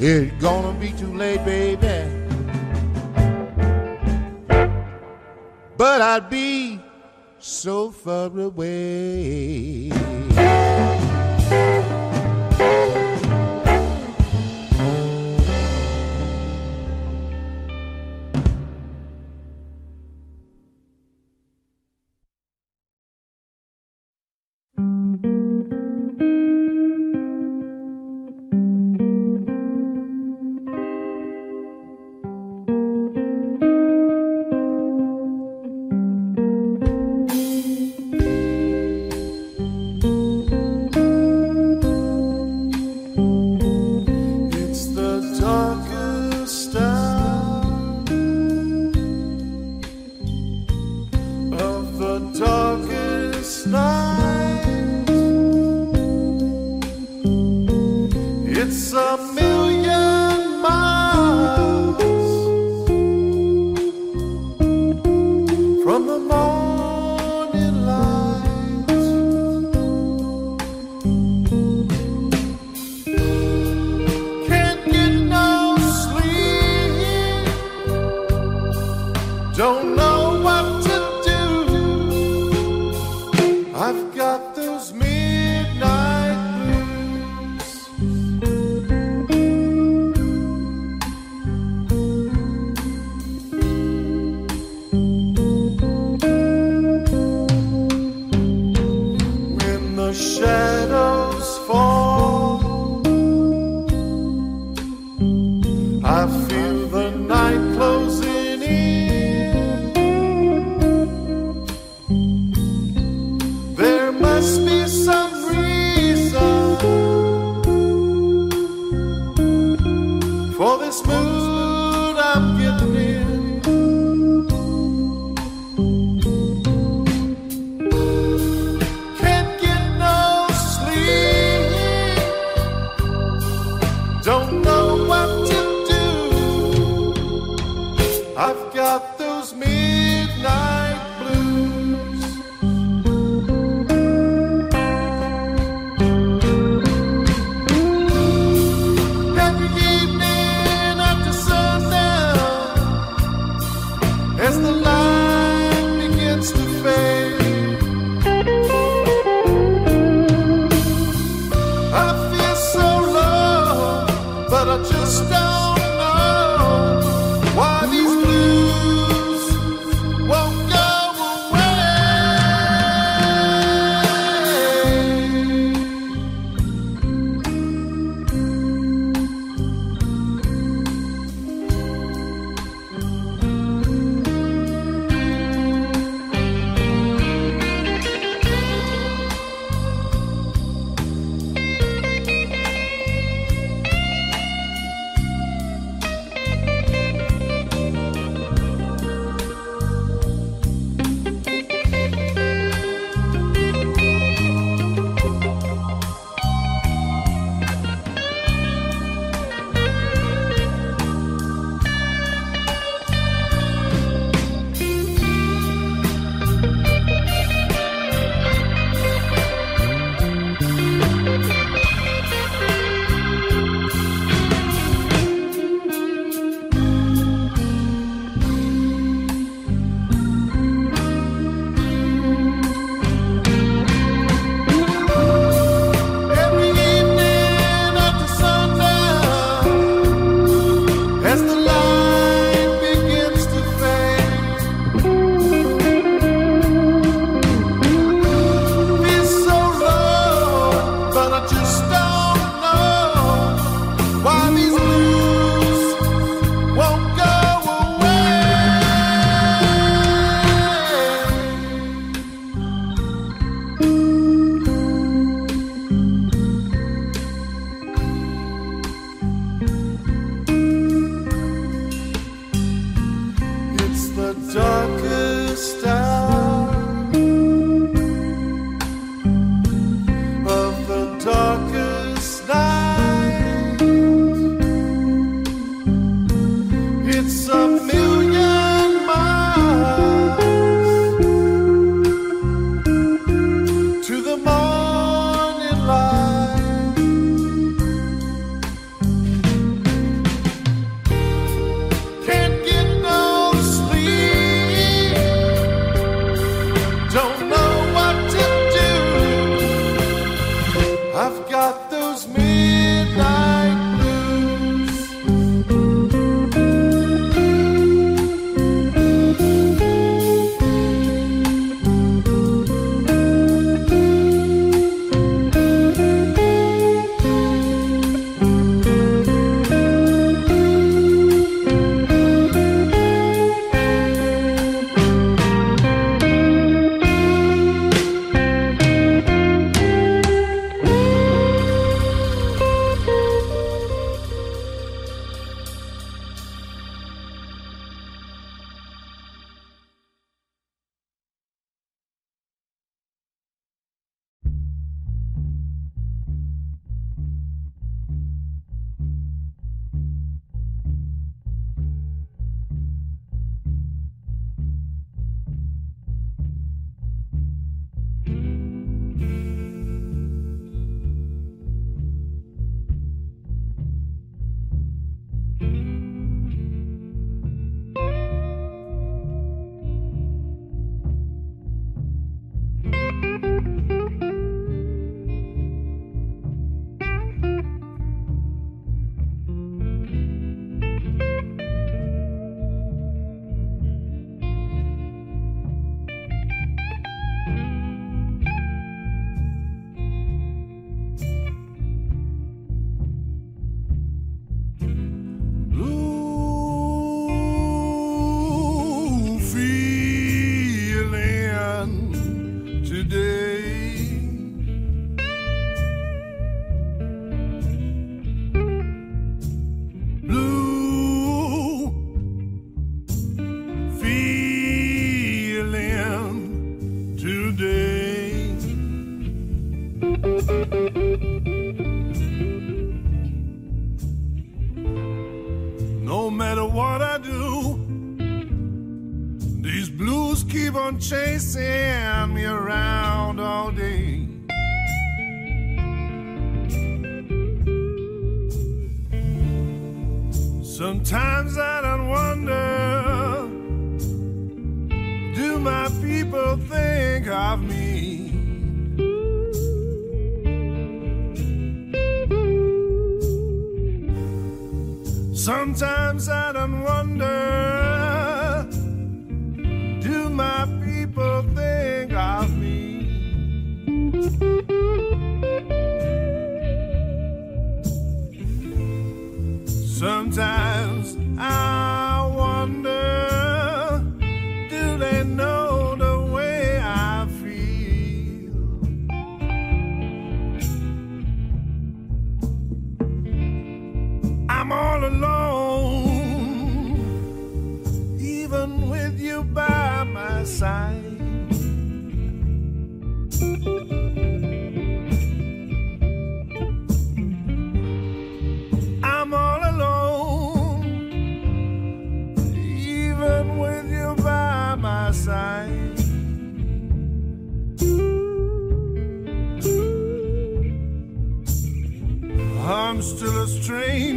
It's gonna be too late, baby. But I'd be so far away.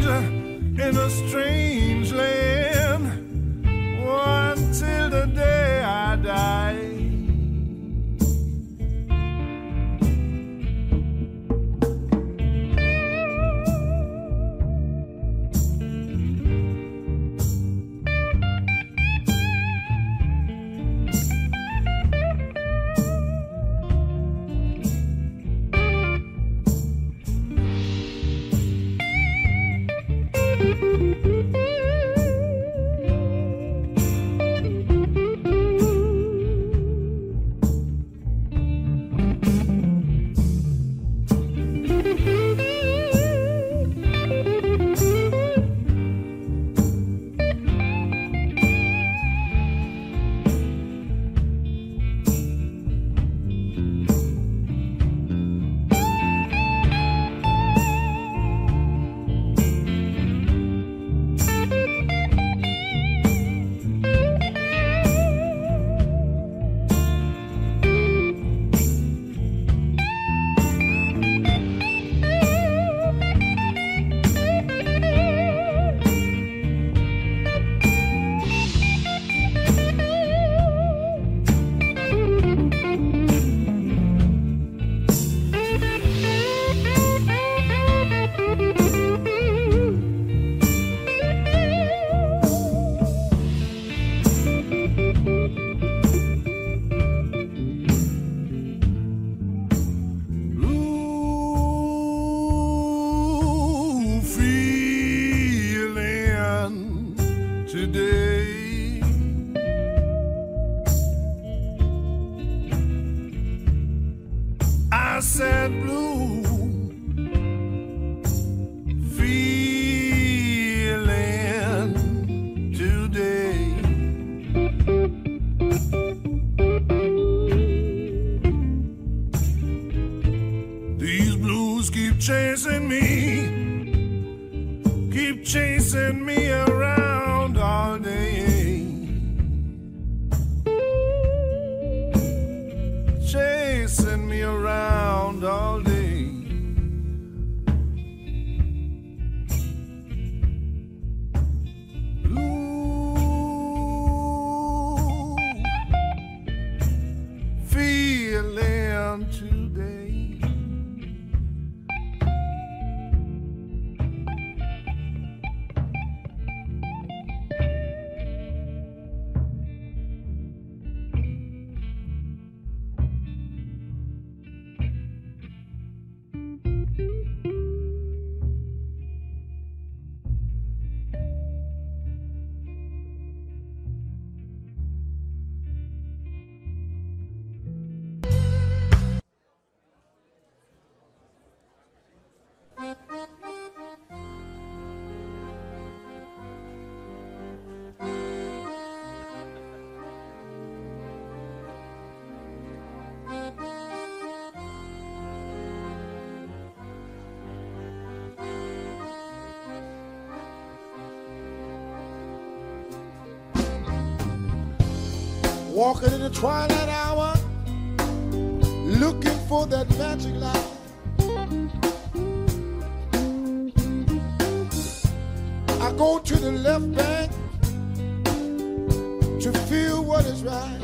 stranger in a strange land. Until the day I die. Walking in the twilight hour, looking for that magic light. I go to the left bank to feel what is right.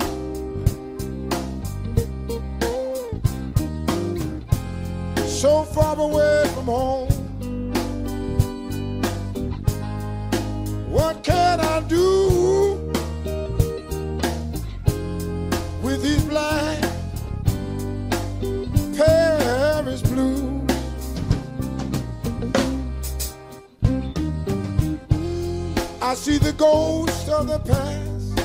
So far away from home. What can I do? See the ghosts of the past.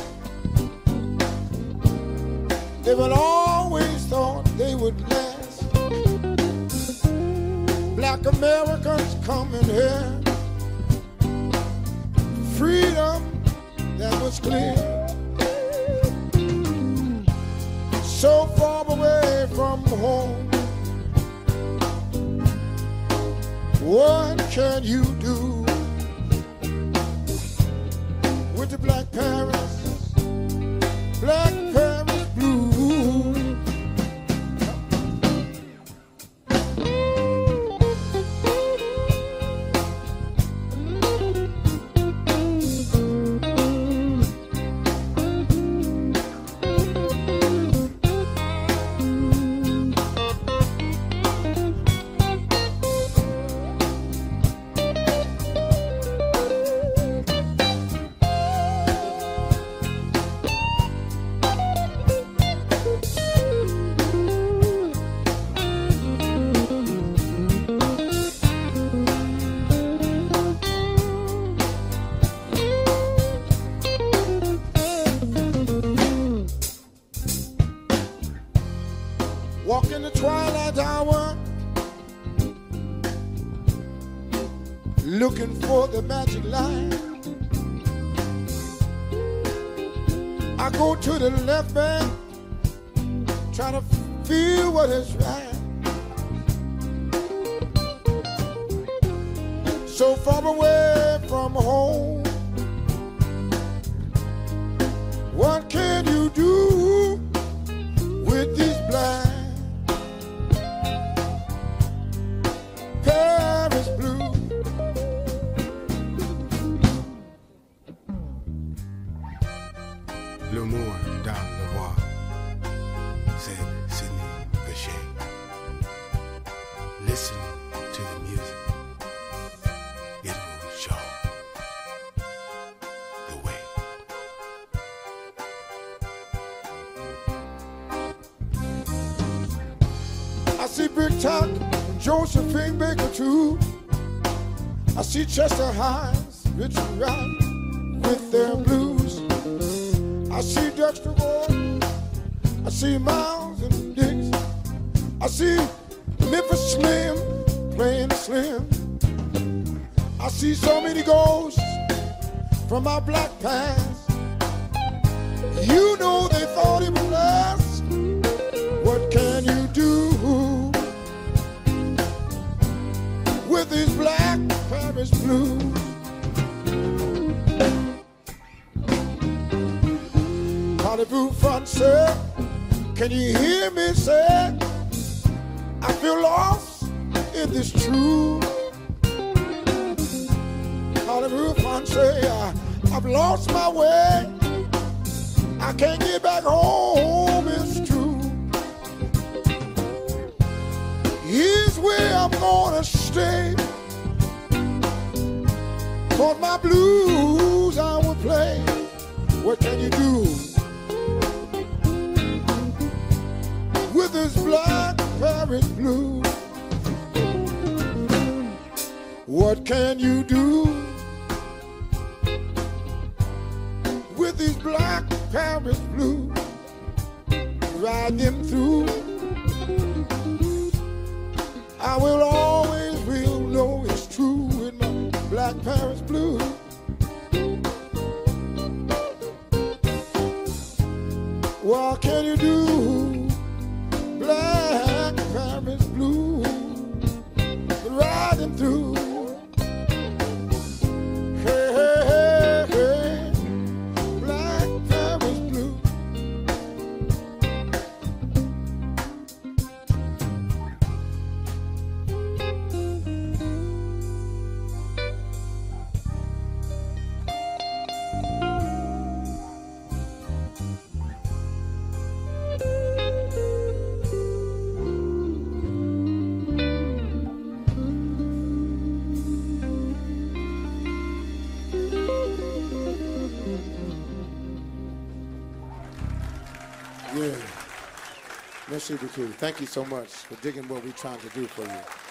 They would always thought they would last. Black Americans coming here. Freedom that was clear. so far away from home. What can you do Paris, just a high want my blues, I will play. What can you do? With this Black blackberry Blues? What can you do? With these black Paris Blues? ride them through. I will always. Paris blue. What can you do? Super Q. Thank you so much for digging what we're trying to do for you.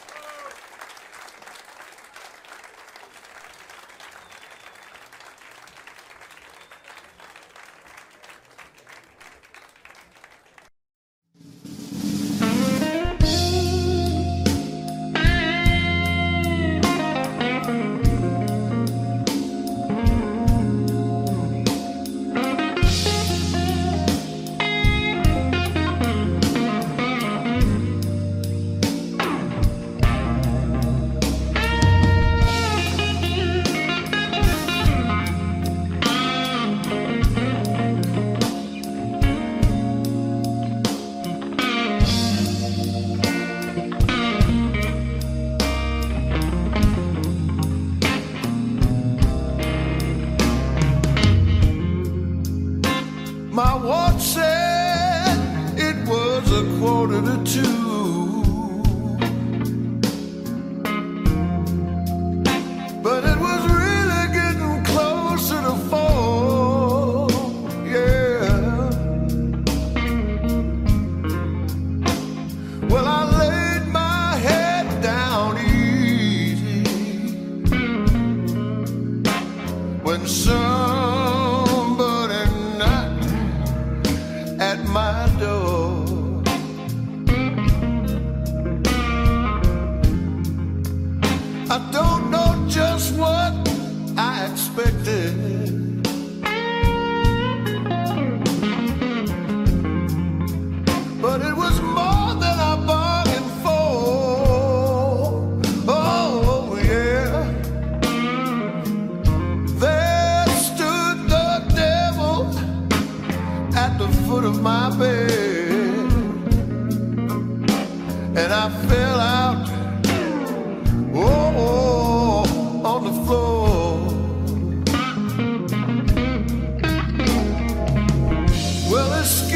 Well, it's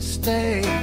to stay.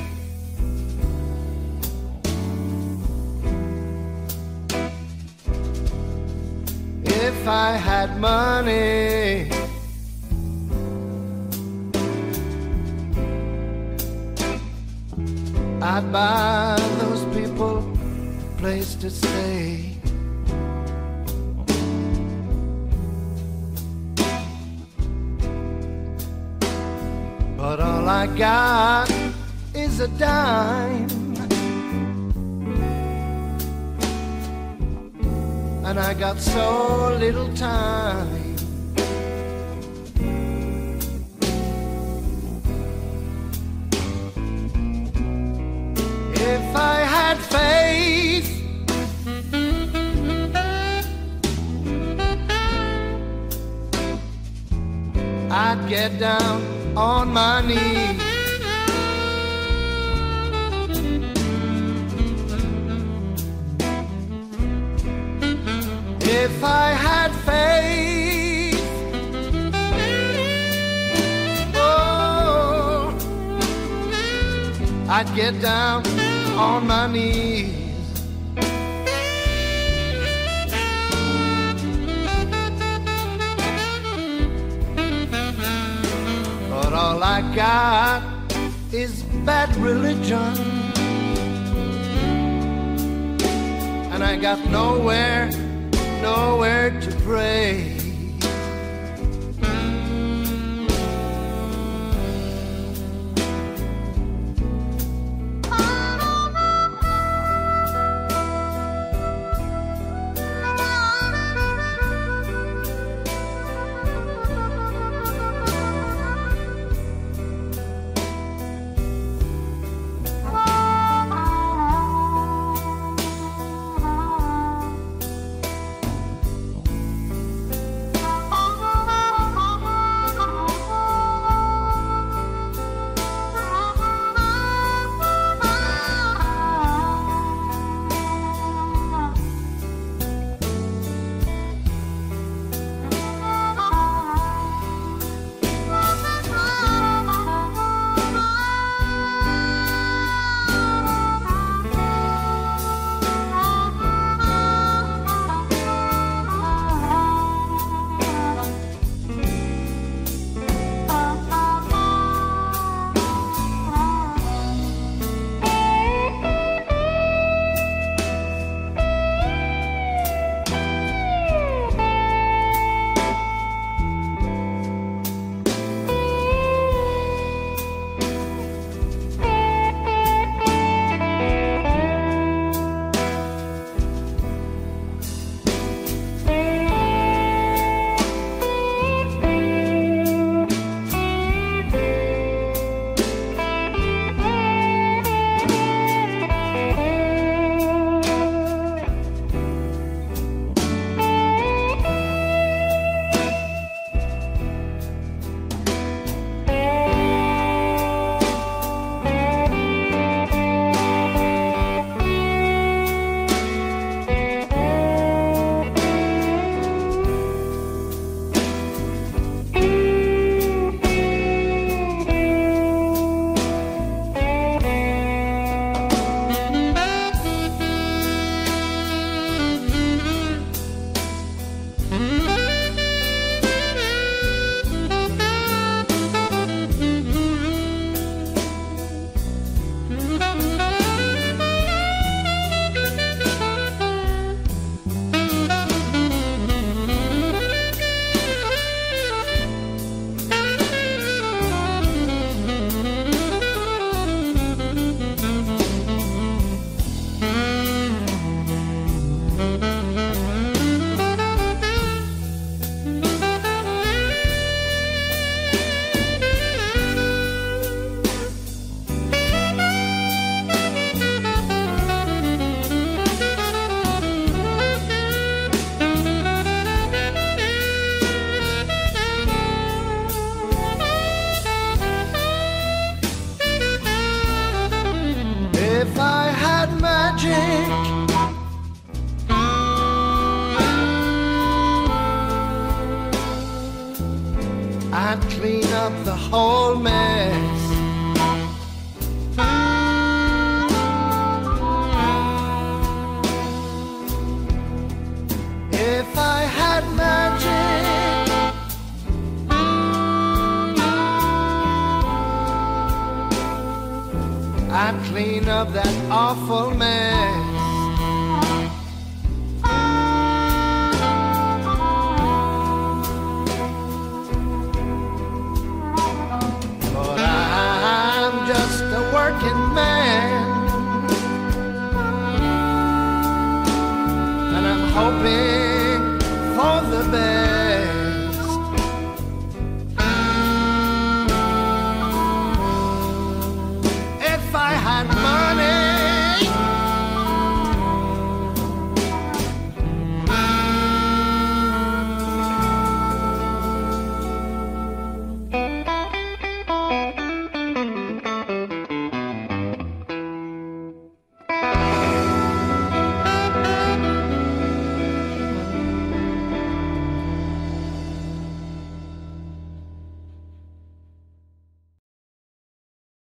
awful man.